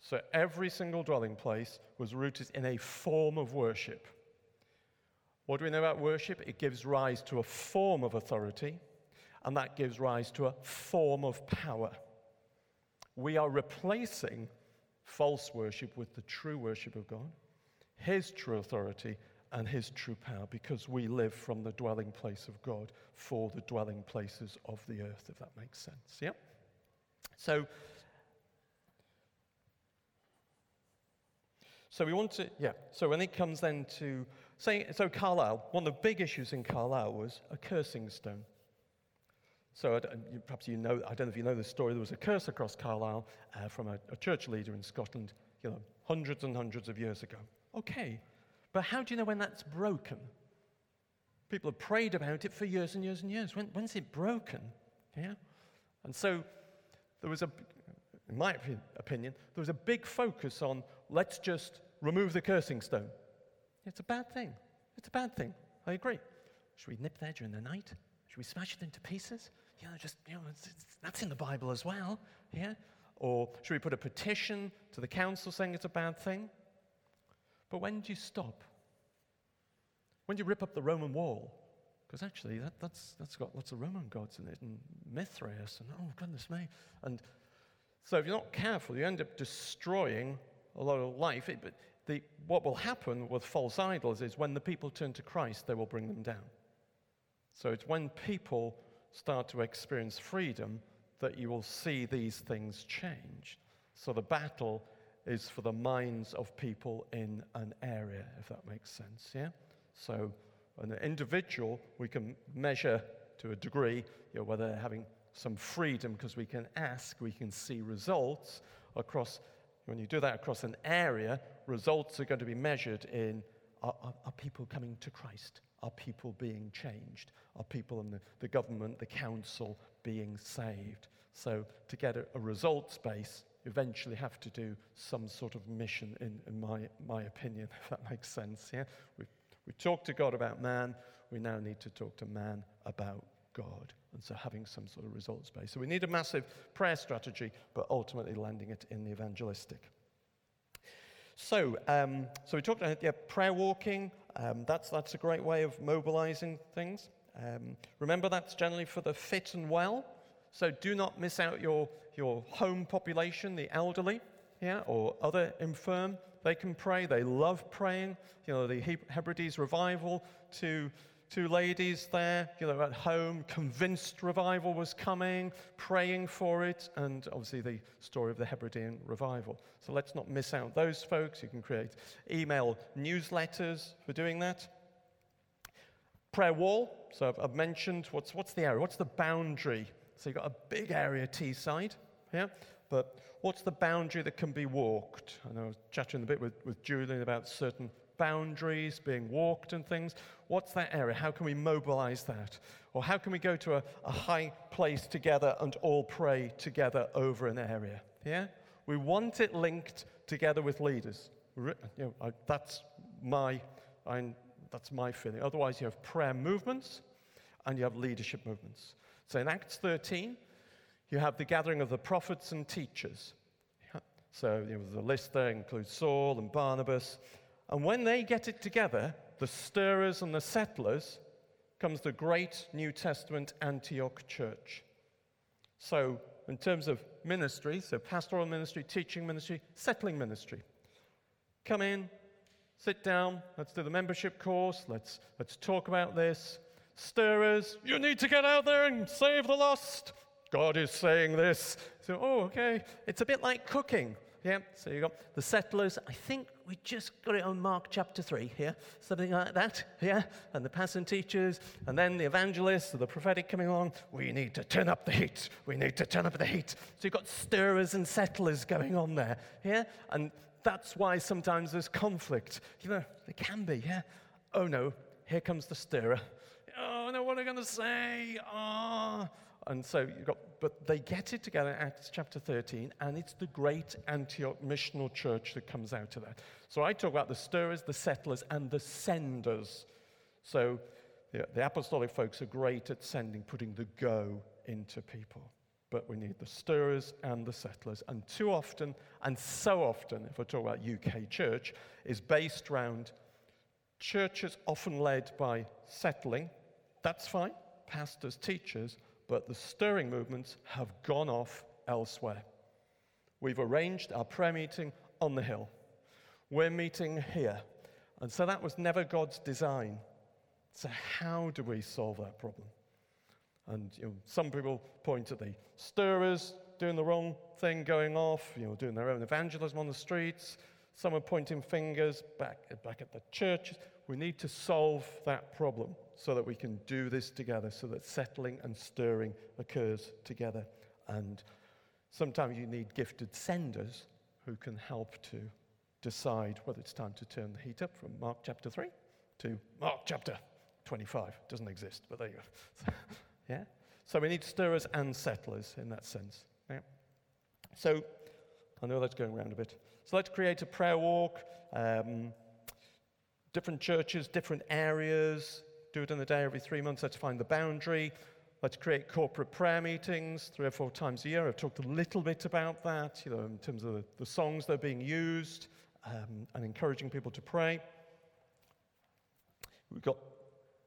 So every single dwelling place was rooted in a form of worship. What do we know about worship? It gives rise to a form of authority, and that gives rise to a form of power. We are replacing false worship with the true worship of God, His true authority, and His true power, because we live from the dwelling place of God for the dwelling places of the earth, if that makes sense. Yeah? So, so we want to, yeah. So when it comes then to saying, so Carlisle, one of the big issues in Carlisle was a cursing stone. So perhaps you know, I don't know if you know the story, there was a curse across Carlisle uh, from a, a church leader in Scotland, you know, hundreds and hundreds of years ago. Okay, but how do you know when that's broken? People have prayed about it for years and years and years. When, when's it broken? Yeah? And so there was a, in my opinion, there was a big focus on let's just remove the cursing stone. It's a bad thing. It's a bad thing. I agree. Should we nip there during the night? Should we smash it into pieces? you know, just, you know, it's, it's, that's in the Bible as well, yeah? Or should we put a petition to the council saying it's a bad thing? But when do you stop? When do you rip up the Roman wall? Because actually, that, that's, that's got lots of Roman gods in it, and Mithras, and oh, goodness me. And so if you're not careful, you end up destroying a lot of life. It, but the, what will happen with false idols is when the people turn to Christ, they will bring them down. So it's when people start to experience freedom, that you will see these things change. So the battle is for the minds of people in an area, if that makes sense, yeah? So an individual, we can measure to a degree you know, whether they're having some freedom because we can ask, we can see results across, when you do that across an area, results are going to be measured in are, are, are people coming to Christ? Are people being changed? Are people in the, the government, the council being saved? So, to get a, a results base, eventually have to do some sort of mission, in, in my, my opinion, if that makes sense. Yeah? We've, we talked to God about man, we now need to talk to man about God. And so having some sort of results base. So we need a massive prayer strategy, but ultimately landing it in the evangelistic. So, um, so we talked about yeah, prayer walking, um, that's, that's a great way of mobilizing things. Um, remember, that's generally for the fit and well. So do not miss out your, your home population, the elderly, yeah, or other infirm. They can pray. They love praying. You know, the Hebrides revival to two ladies there, you know, at home, convinced revival was coming, praying for it, and obviously the story of the Hebridean revival. So let's not miss out those folks. You can create email newsletters for doing that. Prayer wall. So I've, I've mentioned what's, what's the area? What's the boundary? So you've got a big area Teesside, yeah? But what's the boundary that can be walked? Know I was chatting a bit with, with Julian about certain boundaries being walked and things. What's that area? How can we mobilize that? Or how can we go to a, a high place together and all pray together over an area? Yeah? We want it linked together with leaders. You know, I, that's, my, I, that's my feeling. Otherwise, you have prayer movements and you have leadership movements. So in Acts 13, you have the gathering of the prophets and teachers. So you know, the list there includes Saul and Barnabas and when they get it together, the stirrers and the settlers, comes the great New Testament Antioch church. So, in terms of ministry, so pastoral ministry, teaching ministry, settling ministry, come in, sit down, let's do the membership course, let's, let's talk about this. Stirrers, you need to get out there and save the lost. God is saying this. So, oh, okay. It's a bit like cooking. Yeah, so you got the settlers. I think we just got it on Mark chapter 3 here, something like that. Yeah, and the passing teachers, and then the evangelists, the prophetic coming along. We need to turn up the heat. We need to turn up the heat. So you've got stirrers and settlers going on there. Yeah, and that's why sometimes there's conflict. You know, there can be. Yeah. Oh no, here comes the stirrer. Oh no, what are they going to say? Ah. Oh. And so you've got, but they get it together in Acts chapter 13, and it's the great Antioch missional church that comes out of that. So I talk about the stirrers, the settlers, and the senders. So the, the apostolic folks are great at sending, putting the go into people. But we need the stirrers and the settlers. And too often, and so often, if I talk about UK church, is based around churches often led by settling. That's fine, pastors, teachers but the stirring movements have gone off elsewhere. We've arranged our prayer meeting on the hill. We're meeting here. And so that was never God's design. So, how do we solve that problem? And you know, some people point at the stirrers doing the wrong thing, going off, you know, doing their own evangelism on the streets. Some are pointing fingers back, back at the churches. We need to solve that problem so that we can do this together, so that settling and stirring occurs together. And sometimes you need gifted senders who can help to decide whether it's time to turn the heat up from Mark chapter 3 to Mark chapter 25. It Doesn't exist, but there you go. yeah? So we need stirrers and settlers in that sense. Yeah? So I know that's going around a bit. So let's create a prayer walk. Um, different churches, different areas, do it in the day every three months. Let's find the boundary. Let's create corporate prayer meetings three or four times a year. I've talked a little bit about that, you know, in terms of the, the songs that are being used um, and encouraging people to pray. We've got,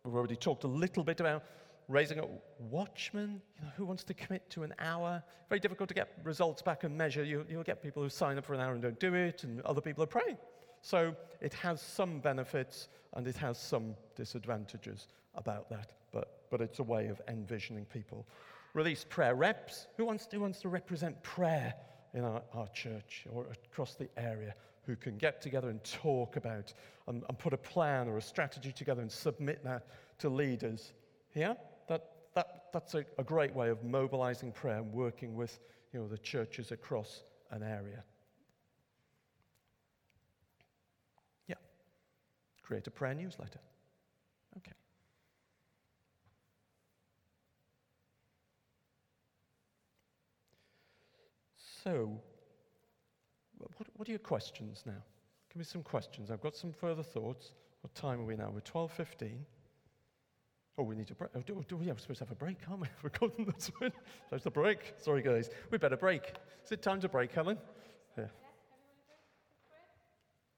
we've already talked a little bit about raising a watchman. You know, who wants to commit to an hour? Very difficult to get results back and measure. You, you'll get people who sign up for an hour and don't do it, and other people are praying. So it has some benefits and it has some disadvantages about that, but, but it's a way of envisioning people. Release prayer reps. Who wants, who wants to represent prayer in our, our church or across the area? Who can get together and talk about and, and put a plan or a strategy together and submit that to leaders? Yeah? That, that, that's a, a great way of mobilizing prayer and working with you know, the churches across an area. Create a prayer newsletter. Okay. So, what, what are your questions now? Give me some questions. I've got some further thoughts. What time are we now? We're 12.15. Oh, we need to break. Oh, do, do, yeah, we're supposed to have a break, aren't we? We've forgotten that's when. Supposed to break. Sorry, guys. We better break. Is it time to break, Helen? Yeah.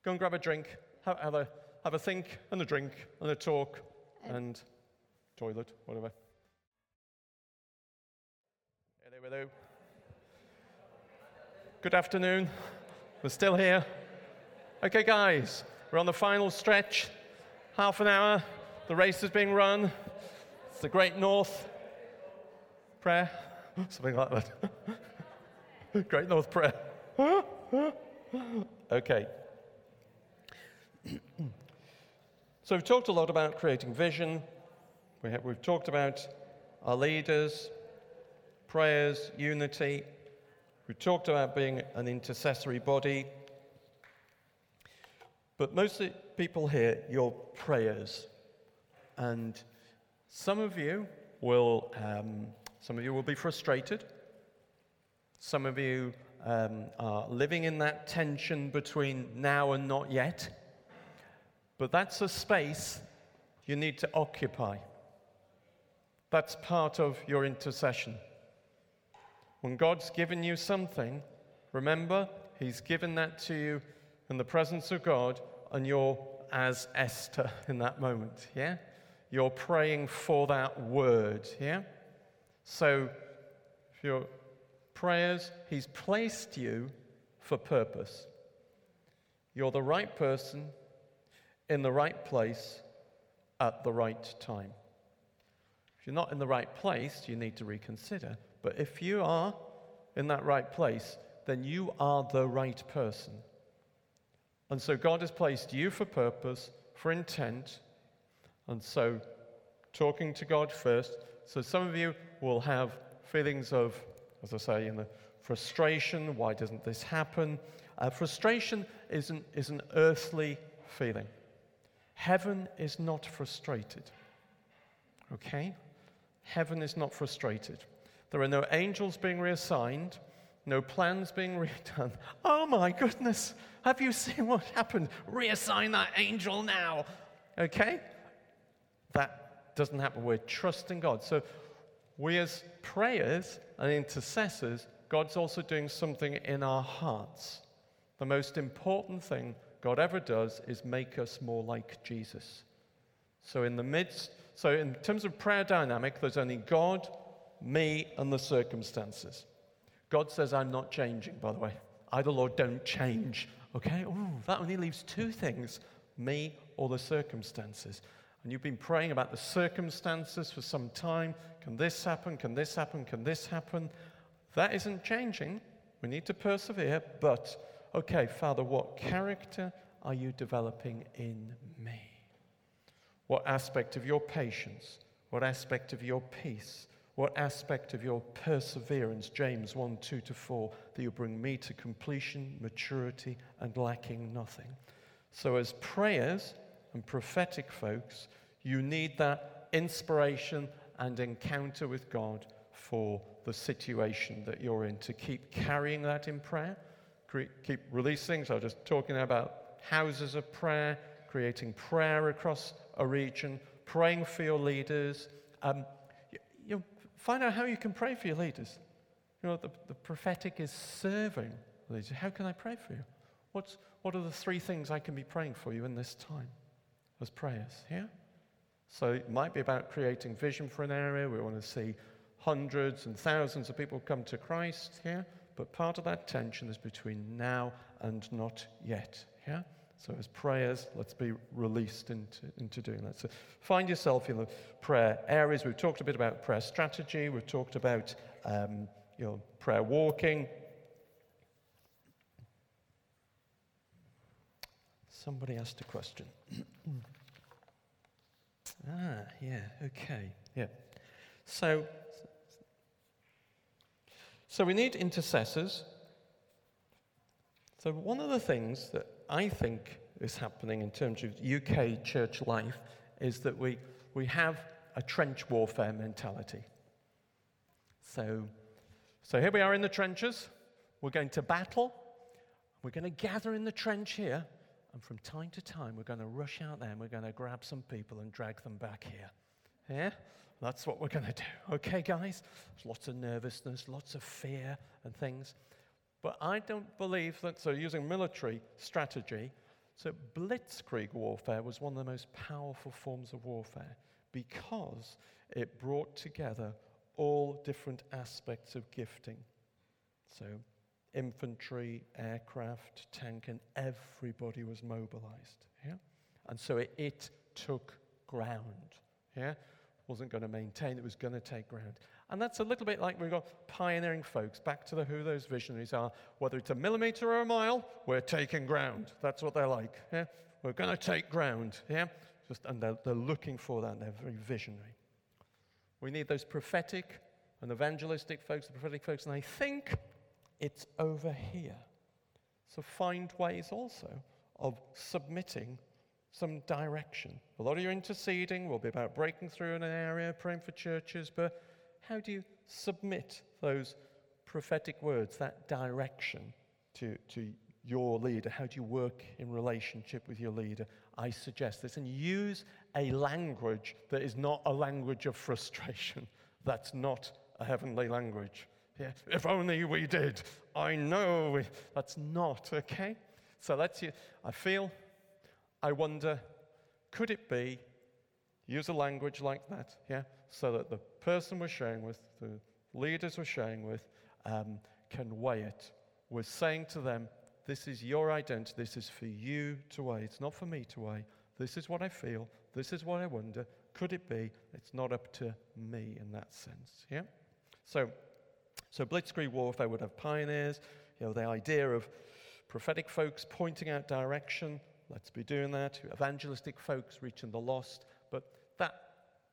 Go and grab a drink. Have, have a have a think and a drink and a talk um, and toilet, whatever. Hello, hello. Good afternoon. We're still here. Okay, guys, we're on the final stretch. Half an hour. The race is being run. It's the Great North Prayer. Something like that. Great North Prayer. okay. So we've talked a lot about creating vision. We have, we've talked about our leaders, prayers, unity. We've talked about being an intercessory body. But most people here, your prayers. And some of you will, um, some of you will be frustrated. Some of you um, are living in that tension between now and not yet. But that's a space you need to occupy. That's part of your intercession. When God's given you something, remember, He's given that to you in the presence of God, and you're as Esther in that moment, yeah? You're praying for that word, yeah? So, your prayers, He's placed you for purpose. You're the right person in the right place at the right time. If you're not in the right place, you need to reconsider. But if you are in that right place, then you are the right person. And so God has placed you for purpose, for intent. And so talking to God first. So some of you will have feelings of, as I say, in the frustration. Why doesn't this happen? Uh, frustration is an, is an earthly feeling. Heaven is not frustrated. Okay? Heaven is not frustrated. There are no angels being reassigned, no plans being redone. Oh my goodness, have you seen what happened? Reassign that angel now. Okay? That doesn't happen. We're trusting God. So, we as prayers and intercessors, God's also doing something in our hearts. The most important thing God ever does is make us more like Jesus. So, in the midst, so in terms of prayer dynamic, there's only God, me, and the circumstances. God says, I'm not changing, by the way. I, the Lord, don't change. Okay? Ooh, that only leaves two things me or the circumstances. And you've been praying about the circumstances for some time. Can this happen? Can this happen? Can this happen? That isn't changing. We need to persevere. But, okay, Father, what character are you developing in me? What aspect of your patience? What aspect of your peace? What aspect of your perseverance, James 1 2 to 4, that you bring me to completion, maturity, and lacking nothing? So, as prayers and prophetic folks, you need that inspiration and encounter with God for the situation that you're in to keep carrying that in prayer, keep releasing. So, I was just talking about houses of prayer, creating prayer across a region, praying for your leaders. Um, Find out how you can pray for your leaders. You know, the, the prophetic is serving leaders. How can I pray for you? What's, what are the three things I can be praying for you in this time as prayers? Yeah? So it might be about creating vision for an area. We want to see hundreds and thousands of people come to Christ. Yeah? But part of that tension is between now and not yet. Yeah? So, as prayers, let's be released into, into doing that. So, find yourself in the prayer areas. We've talked a bit about prayer strategy, we've talked about um, you know, prayer walking. Somebody asked a question. ah, yeah, okay, yeah. So, so we need intercessors. So, one of the things that I think is happening in terms of UK church life is that we, we have a trench warfare mentality. So, so here we are in the trenches. We're going to battle. We're going to gather in the trench here. And from time to time, we're going to rush out there and we're going to grab some people and drag them back here. Yeah? That's what we're going to do. Okay, guys? There's lots of nervousness, lots of fear and things. But I don't believe that, so using military strategy, so blitzkrieg warfare was one of the most powerful forms of warfare because it brought together all different aspects of gifting. So, infantry, aircraft, tank, and everybody was mobilized. Yeah? And so it, it took ground. Yeah? Wasn't going to maintain, it was going to take ground. And that's a little bit like we've got pioneering folks, back to the, who those visionaries are. Whether it's a millimeter or a mile, we're taking ground. That's what they're like. Yeah? We're going to take ground. Yeah? Just, and they're, they're looking for that, they're very visionary. We need those prophetic and evangelistic folks, the prophetic folks, and I think it's over here. So find ways also of submitting some direction. A lot of your interceding will be about breaking through in an area, praying for churches, but how do you submit those prophetic words, that direction to, to your leader? How do you work in relationship with your leader? I suggest this and use a language that is not a language of frustration. That's not a heavenly language. Yeah, if only we did. I know that's not, okay? So let's, I feel, I wonder, could it be, use a language like that, yeah? so that the person we're sharing with, the leaders we're sharing with, um, can weigh it. We're saying to them, this is your identity. This is for you to weigh. It's not for me to weigh. This is what I feel. This is what I wonder. Could it be? It's not up to me in that sense. Yeah? So, so blitzkrieg warfare would have pioneers. You know, the idea of prophetic folks pointing out direction, let's be doing that. Evangelistic folks reaching the lost. But that,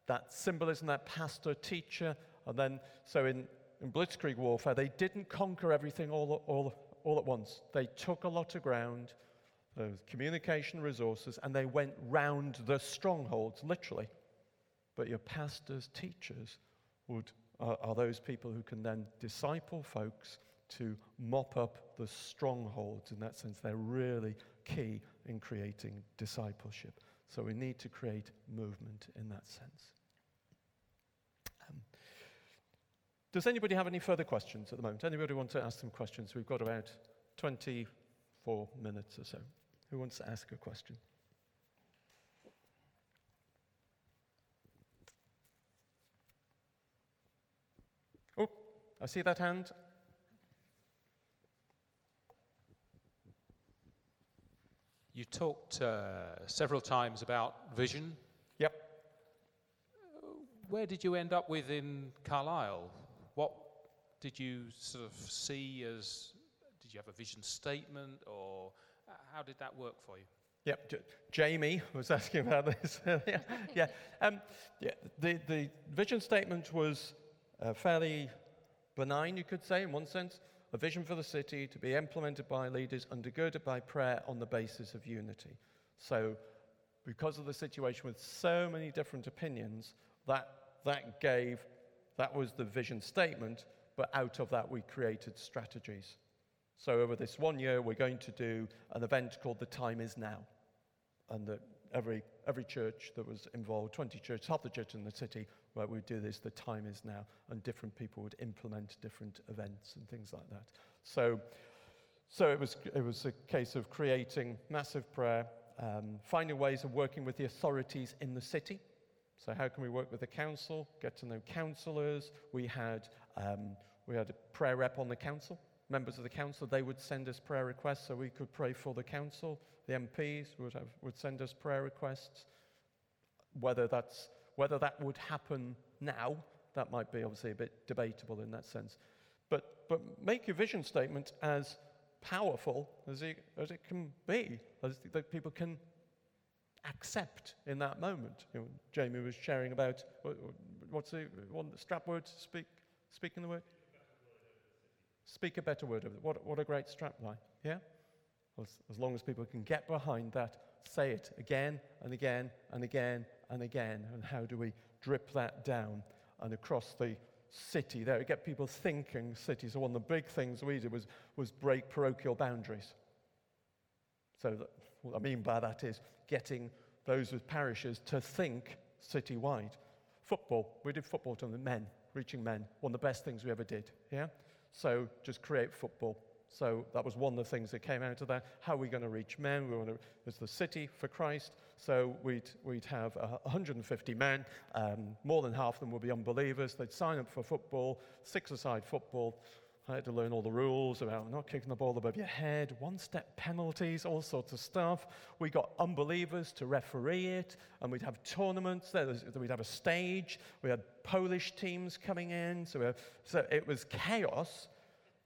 that symbolism, that pastor, teacher, and then, so in, in Blitzkrieg warfare, they didn't conquer everything all, all, all at once. They took a lot of ground, communication resources, and they went round the strongholds, literally. But your pastors, teachers, would, are, are those people who can then disciple folks to mop up the strongholds. In that sense, they're really key in creating discipleship. So we need to create movement in that sense. Um, does anybody have any further questions at the moment? Anybody want to ask some questions? We've got about 24 minutes or so. Who wants to ask a question? Oh, I see that hand. You talked uh, several times about vision. Yep. Where did you end up with in Carlisle? What did you sort of see as? Did you have a vision statement, or how did that work for you? Yep, J- Jamie was asking about this. yeah, yeah. Um, yeah. The, the vision statement was uh, fairly benign, you could say, in one sense a vision for the city to be implemented by leaders, undergirded by prayer on the basis of unity. So, because of the situation with so many different opinions, that, that gave, that was the vision statement, but out of that we created strategies. So, over this one year, we're going to do an event called The Time Is Now. And the, every, every church that was involved, 20 churches, half the church in the city, where we do this, the time is now, and different people would implement different events and things like that. So, so it, was, it was a case of creating massive prayer, um, finding ways of working with the authorities in the city. So, how can we work with the council, get to know councillors? We had, um, we had a prayer rep on the council. Members of the council, they would send us prayer requests so we could pray for the council. The MPs would, have, would send us prayer requests. Whether that's whether that would happen now, that might be obviously a bit debatable in that sense. But, but make your vision statement as powerful as it, as it can be, as that people can accept in that moment. You know, Jamie was sharing about what's the one strap word? Speak, speaking the word. Speak a better word of it. What, what a great strap line. Yeah? As, as long as people can get behind that, say it again and again and again and again. And how do we drip that down and across the city there? We Get people thinking city. So one of the big things we did was, was break parochial boundaries. So that, what I mean by that is getting those with parishes to think citywide. Football, we did football to the men, reaching men, one of the best things we ever did. Yeah? So just create football. So that was one of the things that came out of that. How are we going to reach men? We want to, it's the city for Christ. So we'd, we'd have 150 men. Um, more than half of them would be unbelievers. They'd sign up for football, six-a-side football. I had to learn all the rules about not kicking the ball above your head, one step penalties, all sorts of stuff. We got unbelievers to referee it, and we'd have tournaments. We'd have a stage. We had Polish teams coming in. So, we so it was chaos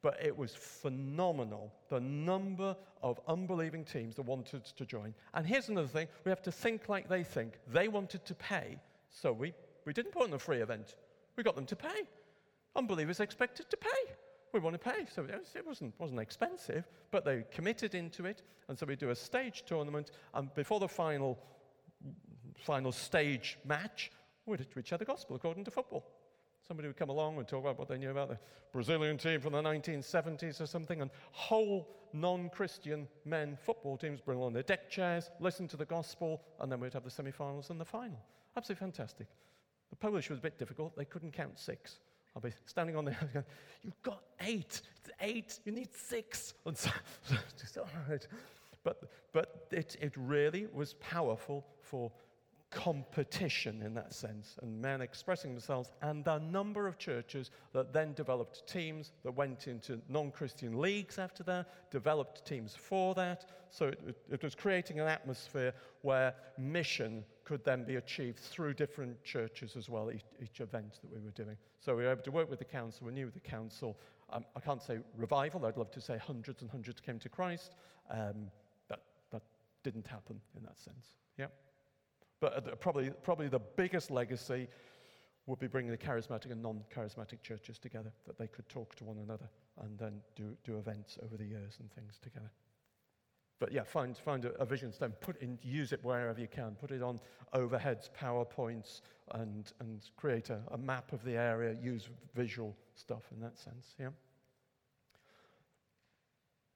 but it was phenomenal the number of unbelieving teams that wanted to join. And here's another thing we have to think like they think. They wanted to pay, so we, we didn't put on a free event, we got them to pay. Unbelievers expected to pay. We want to pay. So it wasn't, wasn't expensive, but they committed into it. And so we do a stage tournament, and before the final, final stage match, we'd, we'd share the gospel according to football. Somebody would come along and talk about what they knew about the Brazilian team from the 1970s or something, and whole non Christian men football teams bring along their deck chairs, listen to the gospel, and then we'd have the semi finals and the final. Absolutely fantastic. The Polish was a bit difficult, they couldn't count six. I'll be standing on the there going, You've got eight. It's eight. You need six. And so, just, all right. But, but it, it really was powerful for competition in that sense, and men expressing themselves, and a number of churches that then developed teams that went into non Christian leagues after that, developed teams for that. So it, it, was creating an atmosphere where mission could then be achieved through different churches as well, each, each event that we were doing. So we were able to work with the council, we knew the council. Um, I can't say revival, I'd love to say hundreds and hundreds came to Christ. Um, that, that didn't happen in that sense. Yeah. But uh, probably, probably the biggest legacy would be bringing the charismatic and non charismatic churches together, that they could talk to one another and then do, do events over the years and things together. But yeah, find, find a, a vision stone, put in, use it wherever you can, put it on overheads, PowerPoints, and, and create a, a map of the area, use visual stuff in that sense. Yeah?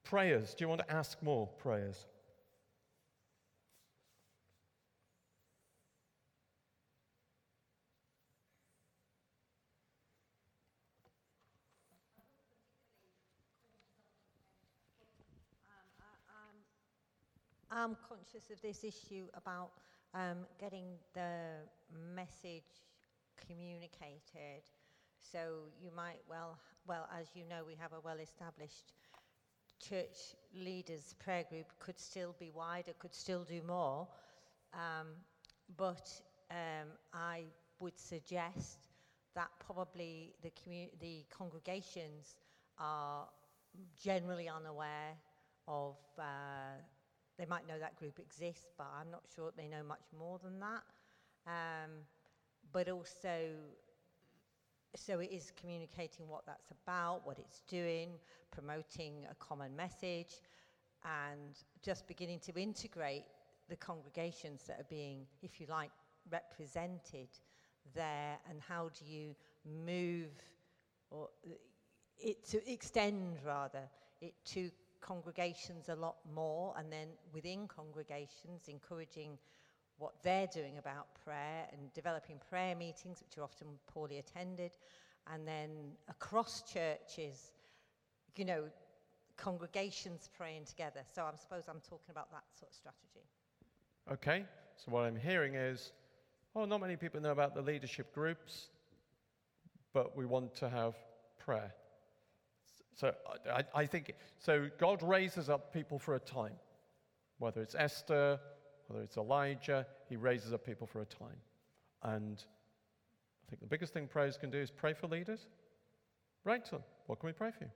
Prayers. Do you want to ask more prayers? I'm conscious of this issue about um, getting the message communicated. So you might well, well, as you know, we have a well-established church leaders prayer group. Could still be wider, could still do more, um, but um, I would suggest that probably the commu- the congregations are generally unaware of. Uh, they might know that group exists, but I'm not sure they know much more than that. Um, but also, so it is communicating what that's about, what it's doing, promoting a common message, and just beginning to integrate the congregations that are being, if you like, represented there, and how do you move or it to extend rather it to congregations a lot more, and then within congregations, encouraging what they're doing about prayer and developing prayer meetings, which are often poorly attended, and then across churches, you know, congregations praying together. So I suppose I'm talking about that sort of strategy. Okay, so what I'm hearing is, oh, not many people know about the leadership groups, but we want to have prayer. So I, I think, so God raises up people for a time. Whether it's Esther, whether it's Elijah, he raises up people for a time. And I think the biggest thing prayers can do is pray for leaders. Write to them. What can we pray for you?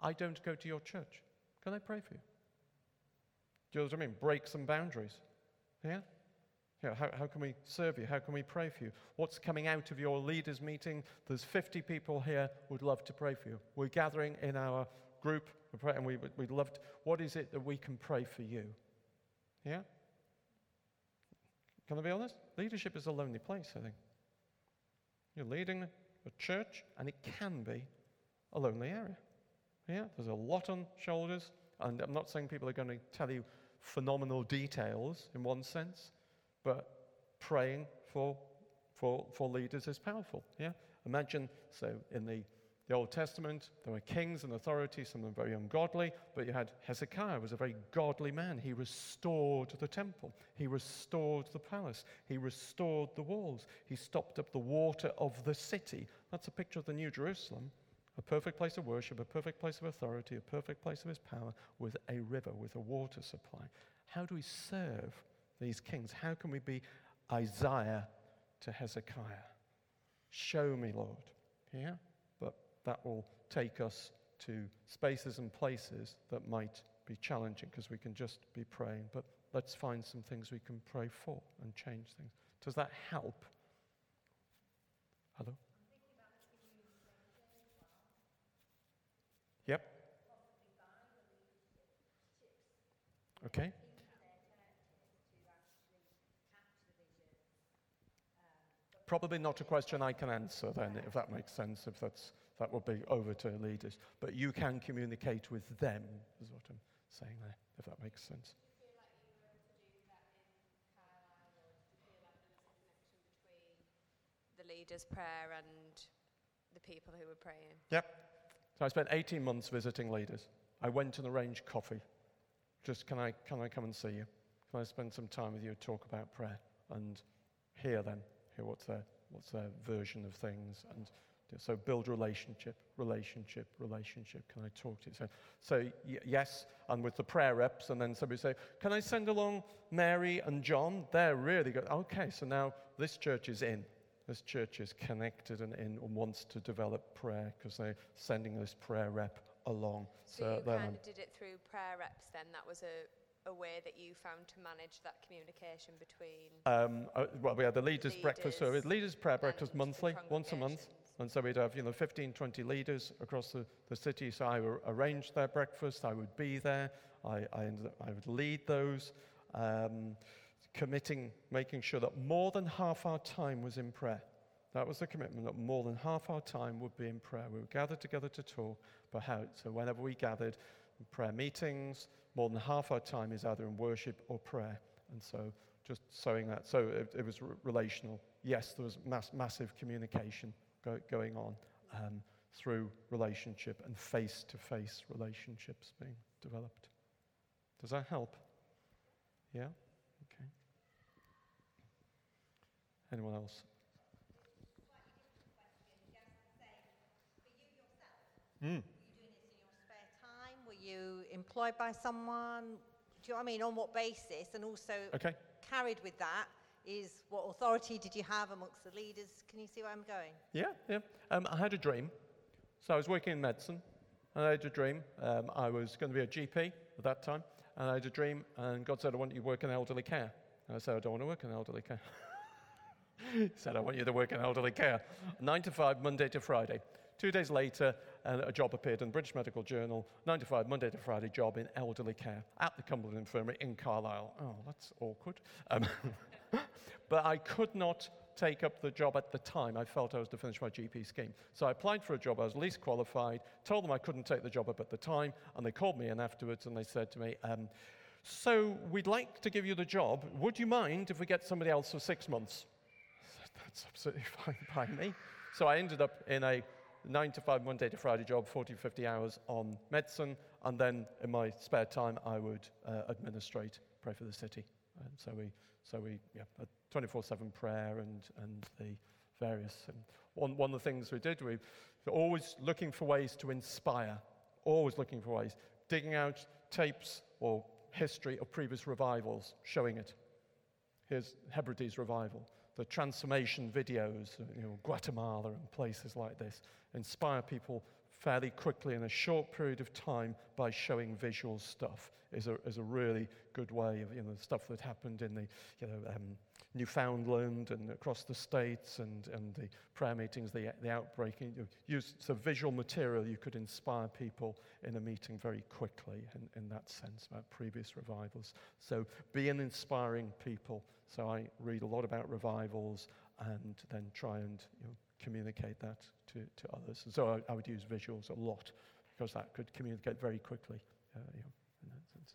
I don't go to your church. Can I pray for you? Do you know what I mean? Break some boundaries. Yeah? You know, how, how can we serve you? How can we pray for you? What's coming out of your leaders' meeting? There's 50 people here would love to pray for you. We're gathering in our group and we, we'd love to. What is it that we can pray for you? Yeah? Can I be honest? Leadership is a lonely place, I think. You're leading a church, and it can be a lonely area. Yeah? There's a lot on shoulders, and I'm not saying people are going to tell you phenomenal details in one sense, but praying for, for, for leaders is powerful. Yeah? Imagine, so in the, the Old Testament, there were kings and authorities, some of them very ungodly, but you had Hezekiah was a very godly man. He restored the temple. He restored the palace. He restored the walls. He stopped up the water of the city. That's a picture of the New Jerusalem. A perfect place of worship, a perfect place of authority, a perfect place of his power, with a river, with a water supply. How do we serve these kings. How can we be Isaiah to Hezekiah? Show me, Lord. Yeah? But that will take us to spaces and places that might be challenging because we can just be praying. But let's find some things we can pray for and change things. Does that help? Hello? Yep. Okay. Probably not a question I can answer then, if that makes sense, if that's, that would be over to leaders. But you can communicate with them, is what I'm saying there, if that makes sense. Do you feel like like there was a connection between the leaders' prayer and the people who were praying? Yep. So I spent 18 months visiting leaders. I went and arranged coffee. Just, can I, can I come and see you? Can I spend some time with you and talk about prayer? And hear them, what's their, what's their version of things. And so build relationship, relationship, relationship. Can I talk to you? So, so y- yes, and with the prayer reps, and then somebody say, Can I send along Mary and John? They're really good. Okay, so now this church is in. This church is connected and in and wants to develop prayer because they're sending this prayer rep along. So, so you kind of did it through prayer reps then? That was a a way that you found to manage that communication between? Um, uh, well, we had the leaders, leaders breakfast, had leaders prayer breakfast monthly, once a month. And so we'd have, you know, 15, 20 leaders across the, the city. So I would arrange their breakfast. I would be there. I, I, I would lead those, um, committing, making sure that more than half our time was in prayer. That was the commitment that more than half our time would be in prayer. We would gather together to talk about how. So whenever we gathered, prayer meetings, more than half our time is either in worship or prayer. And so just sowing that. So it, it was relational. Yes, there was mass, massive communication go, going on um, through relationship and face to face relationships being developed. Does that help? Yeah? Okay. Anyone else? Mm employed by someone? Do you know what I mean? On what basis? And also, okay. carried with that is what authority did you have amongst the leaders? Can you see where I'm going? Yeah, yeah. Um, I had a dream. So I was working in medicine, and I had a dream. Um, I was going to be a GP at that time, and I had a dream, and God said, I want you to work in elderly care. And I said, I don't want to work in elderly care. he said, I want you to work in elderly care. Nine to five, Monday to Friday. Two days later, a job appeared in the British Medical Journal, 9 to 5, Monday to Friday job in elderly care at the Cumberland Infirmary in Carlisle. Oh, that's awkward. Um, but I could not take up the job at the time. I felt I was to finish my GP scheme. So I applied for a job. I was least qualified, told them I couldn't take the job up at the time, and they called me in afterwards and they said to me, um, So we'd like to give you the job. Would you mind if we get somebody else for six months? That's absolutely fine by me. So I ended up in a nine to five, Monday to Friday job, 40, 50 hours on medicine. And then in my spare time, I would uh, administrate, pray for the city. And so we, so we, yeah, 24 7 prayer and, and the various. And one, one of the things we did, we were always looking for ways to inspire, always looking for ways, digging out tapes or history of previous revivals, showing it. Here's Hebrides revival the transformation videos, you know, Guatemala and places like this, inspire people fairly quickly in a short period of time by showing visual stuff is a, is a really good way of, you know, stuff that happened in the, you know, um, Newfoundland and across the States and, and the prayer meetings, the, the outbreak. You use some visual material, you could inspire people in a meeting very quickly in, in that sense about previous revivals. So be an inspiring people. So I read a lot about revivals and then try and you know, communicate that to, to others. And so I, I, would use visuals a lot because that could communicate very quickly. Uh, you know, in that sense.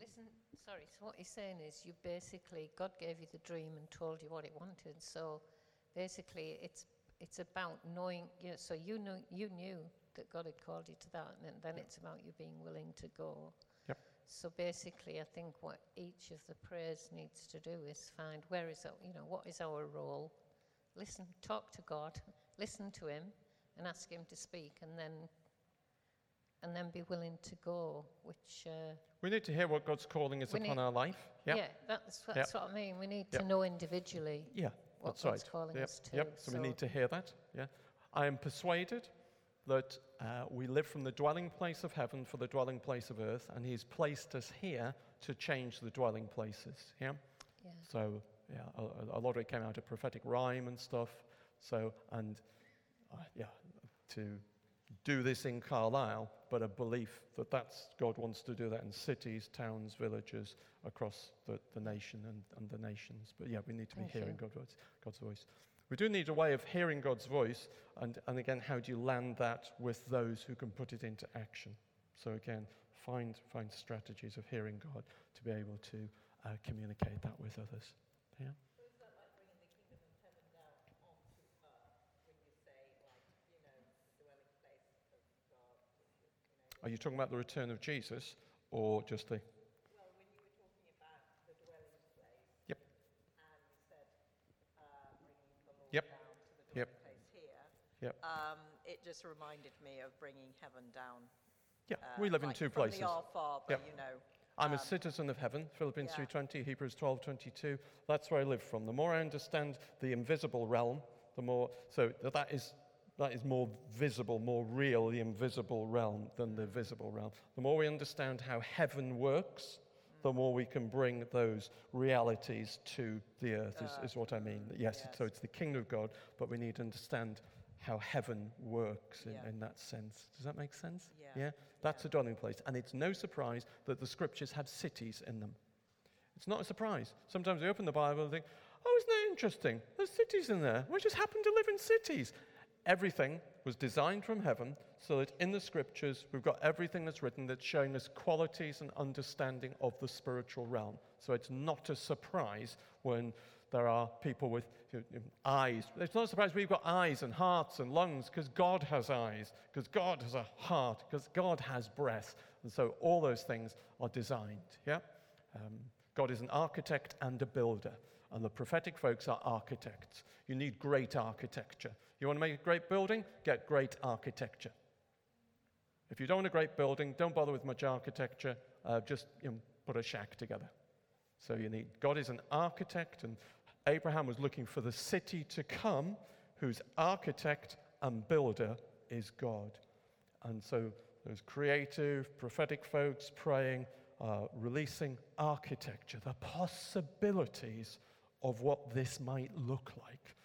Listen, sorry, so what he's saying is you basically, God gave you the dream and told you what it wanted. So basically, it's it's about knowing, you know, so you, know, you knew that God had called you to that, and then yep. it's about you being willing to go. So basically, I think what each of the prayers needs to do is find where is, our, you know, what is our role? Listen, talk to God, listen to Him, and ask Him to speak, and then, and then be willing to go. Which uh, we need to hear what God's calling is upon need, our life. Yep. Yeah, that's, that's yep. what I mean. We need to know individually. Yeah, what that's God's right. calling us to. Yep. So, so we need to hear that. Yeah, I am persuaded that uh, we live from the dwelling place of heaven for the dwelling place of earth, and He's placed us here to change the dwelling places. Yeah? yeah. So, yeah, a, a, lot of it came out of prophetic rhyme and stuff. So, and uh, yeah, to do this in Carlisle, but a belief that that's, God wants to do that in cities, towns, villages, across the, the nation and, and the nations. But yeah, we need to be hearing God's God's voice. We do need a way of hearing God's voice, and, and again, how do you land that with those who can put it into action? So again, find, find strategies of hearing God to be able to uh, communicate that with others. Yeah? Are you talking about the return of Jesus or just the. Well, we Yep. place here, Yep. um, it just reminded me of bringing heaven down. Yeah, uh, we live in like two from places. the Our Father, Yep. you know. I'm a um, citizen of heaven, Philippians yeah. 3.20, Hebrews 12.22. That's where I live from. The more I understand the invisible realm, the more, so that is, that is more visible, more real, the invisible realm than the visible realm. The more we understand how heaven works, the more we can bring those realities to the earth, is, is what I mean. Yes, yes. so it's the kingdom of God, but we need to understand how heaven works in, Yeah. in that sense. Does that make sense? Yeah. That's a dwelling place. And it's no surprise that the scriptures have cities in them. It's not a surprise. Sometimes we open the Bible and think, oh, isn't that interesting? There's cities in there. We just happen to live in cities. Everything was designed from heaven so that in the scriptures we've got everything that's written that's showing us qualities and understanding of the spiritual realm. So it's not a surprise when there are people with eyes. It's not a surprise we've got eyes and hearts and lungs because God has eyes, because God has a heart, because God has breath. And so all those things are designed. Yeah? Um, God is an architect and a builder. And the prophetic folks are architects. You need great architecture. You want to make a great building? Get great architecture. If you don't want a great building, don't bother with much architecture. Uh, just you know, put a shack together. So you need God is an architect, and Abraham was looking for the city to come, whose architect and builder is God. And so those creative, prophetic folks praying, releasing architecture, the possibilities of what this might look like,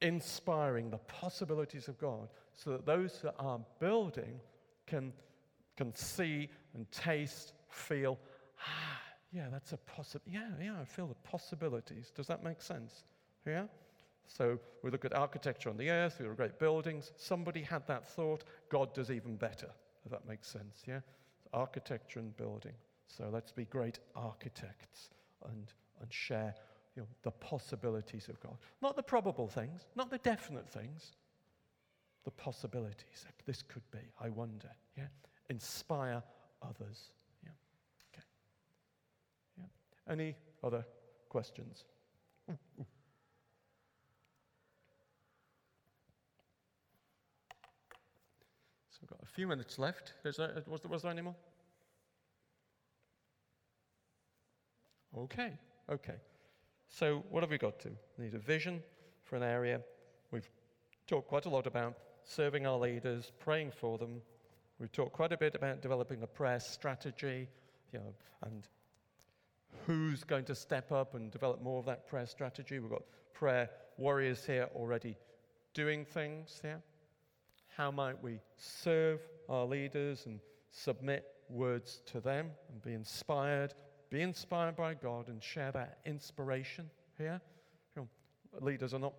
inspiring the possibilities of God, so that those that are building can, can see and taste, feel, ah, yeah, that's a possible. Yeah, yeah, I feel the possibilities. Does that make sense? Yeah? So we look at architecture on the earth, we look at great buildings. Somebody had that thought. God does even better, if that makes sense. Yeah? Architecture and building. So let's be great architects and, and share you know, the possibilities of God. Not the probable things, not the definite things, the possibilities. This could be, I wonder. Yeah? Inspire others. Yeah? Okay. Yeah. Any other questions? Ooh, ooh. So we've got a few minutes left. Is there, was, there, was there any more? Okay, okay. So what have we got to? We need a vision for an area. We've talked quite a lot about serving our leaders, praying for them. We've talked quite a bit about developing a prayer strategy, you know, and who's going to step up and develop more of that prayer strategy. We've got prayer warriors here already doing things here. How might we serve our leaders and submit words to them and be inspired, be inspired by God and share that inspiration here? You know, leaders are not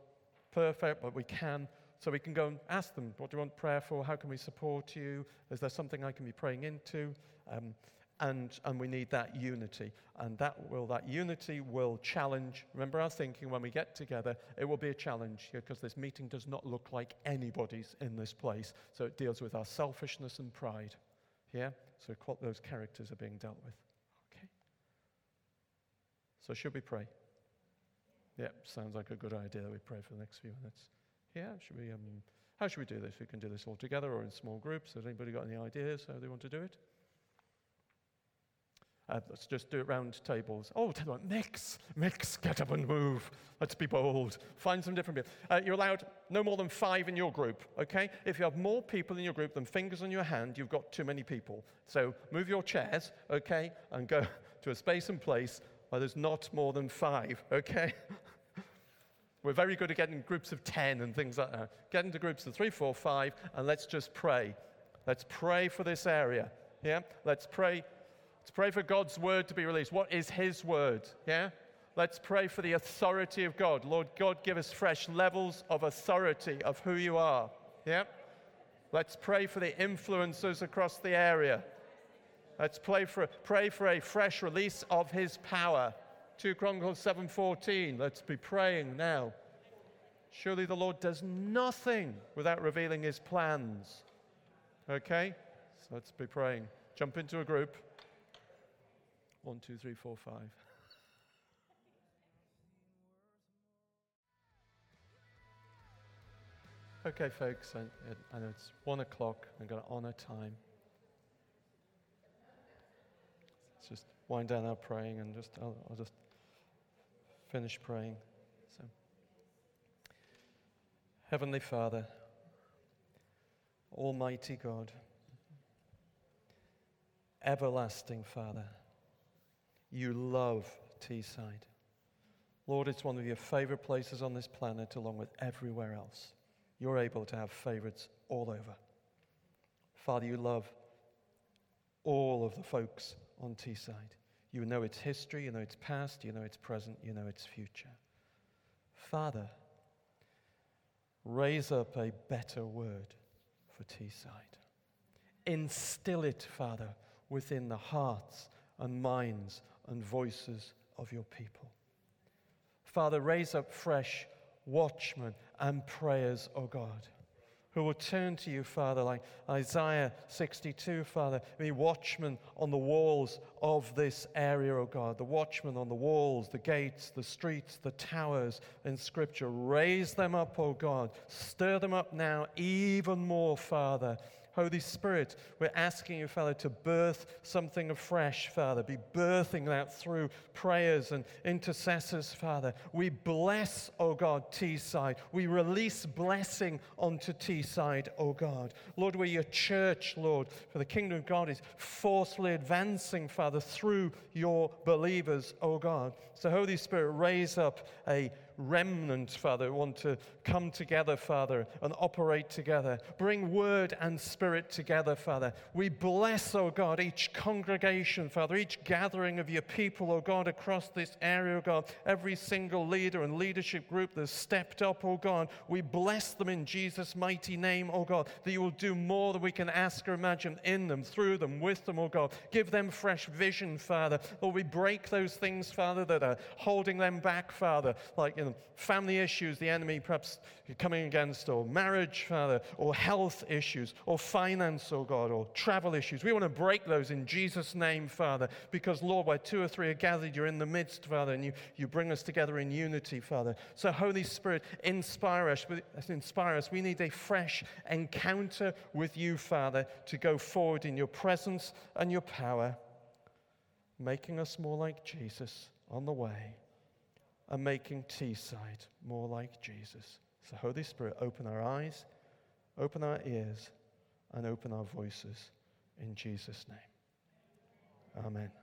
perfect, but we can. So we can go and ask them, what do you want prayer for? How can we support you? Is there something I can be praying into? Um, and, and we need that unity. And that will that unity will challenge. Remember our thinking when we get together, it will be a challenge because this meeting does not look like anybody's in this place. So it deals with our selfishness and pride. Yeah? So those characters are being dealt with. Okay. So should we pray? Yep, sounds like a good idea that we pray for the next few minutes. Yeah, should we um, how should we do this? We can do this all together or in small groups. Has anybody got any ideas how they want to do it? Uh, let's just do it round tables. Oh, tell you what, mix, mix, get up and move. Let's be bold. Find some different people. Uh, you're allowed no more than five in your group, okay? If you have more people in your group than fingers on your hand, you've got too many people. So move your chairs, okay, and go to a space and place where there's not more than five, okay? We're very good at getting groups of 10 and things like that. Get into groups of three, four, five, and let's just pray. Let's pray for this area, yeah? Let's pray Let's pray for God's word to be released. What is His word? Yeah? Let's pray for the authority of God. Lord God, give us fresh levels of authority of who you are. Yeah? Let's pray for the influencers across the area. Let's pray for, pray for a fresh release of His power. 2 Chronicles 7:14. Let's be praying now. Surely the Lord does nothing without revealing His plans. Okay? So let's be praying. Jump into a group. One, two, three, four, five. Okay, folks, I, I know it's one o'clock. I'm going to honor time. Let's just wind down our praying and just, I'll, I'll just finish praying. So, Heavenly Father, Almighty God, everlasting Father, you love Teesside. Lord, it's one of your favorite places on this planet, along with everywhere else. You're able to have favorites all over. Father, you love all of the folks on Teesside. You know its history, you know its past, you know its present, you know its future. Father, raise up a better word for Teesside. Instill it, Father, within the hearts and minds and voices of your people. Father, raise up fresh watchmen and prayers, O oh God, who will turn to you, Father, like Isaiah 62, Father, be watchmen on the walls of this area, O oh God, the watchmen on the walls, the gates, the streets, the towers in Scripture. Raise them up, O oh God. Stir them up now even more, Father Holy Spirit, we're asking you, Father, to birth something afresh, Father. Be birthing that through prayers and intercessors, Father. We bless, oh God, Teesside. We release blessing onto Teesside, oh God. Lord, we're your church, Lord, for the kingdom of God is forcefully advancing, Father, through your believers, oh God. So, Holy Spirit, raise up a remnant, Father, want to come together, Father, and operate together. Bring word and spirit together, Father. We bless, oh God, each congregation, Father, each gathering of your people, oh God, across this area, oh God, every single leader and leadership group that's stepped up, oh God. We bless them in Jesus' mighty name, oh God, that you will do more than we can ask or imagine in them, through them, with them, oh God. Give them fresh vision, Father. Lord, we break those things, Father, that are holding them back, Father, like you know, family issues the enemy perhaps coming against, or marriage, Father, or health issues, or finance, oh God, or travel issues. We want to break those in Jesus' name, Father, because, Lord, where two or three are gathered, you're in the midst, Father, and you, you bring us together in unity, Father. So, Holy Spirit, inspire us, inspire us. We need a fresh encounter with you, Father, to go forward in your presence and your power, making us more like Jesus on the way and making Teesside more like Jesus. So, Holy Spirit, open our eyes, open our ears, and open our voices in Jesus' name. Amen.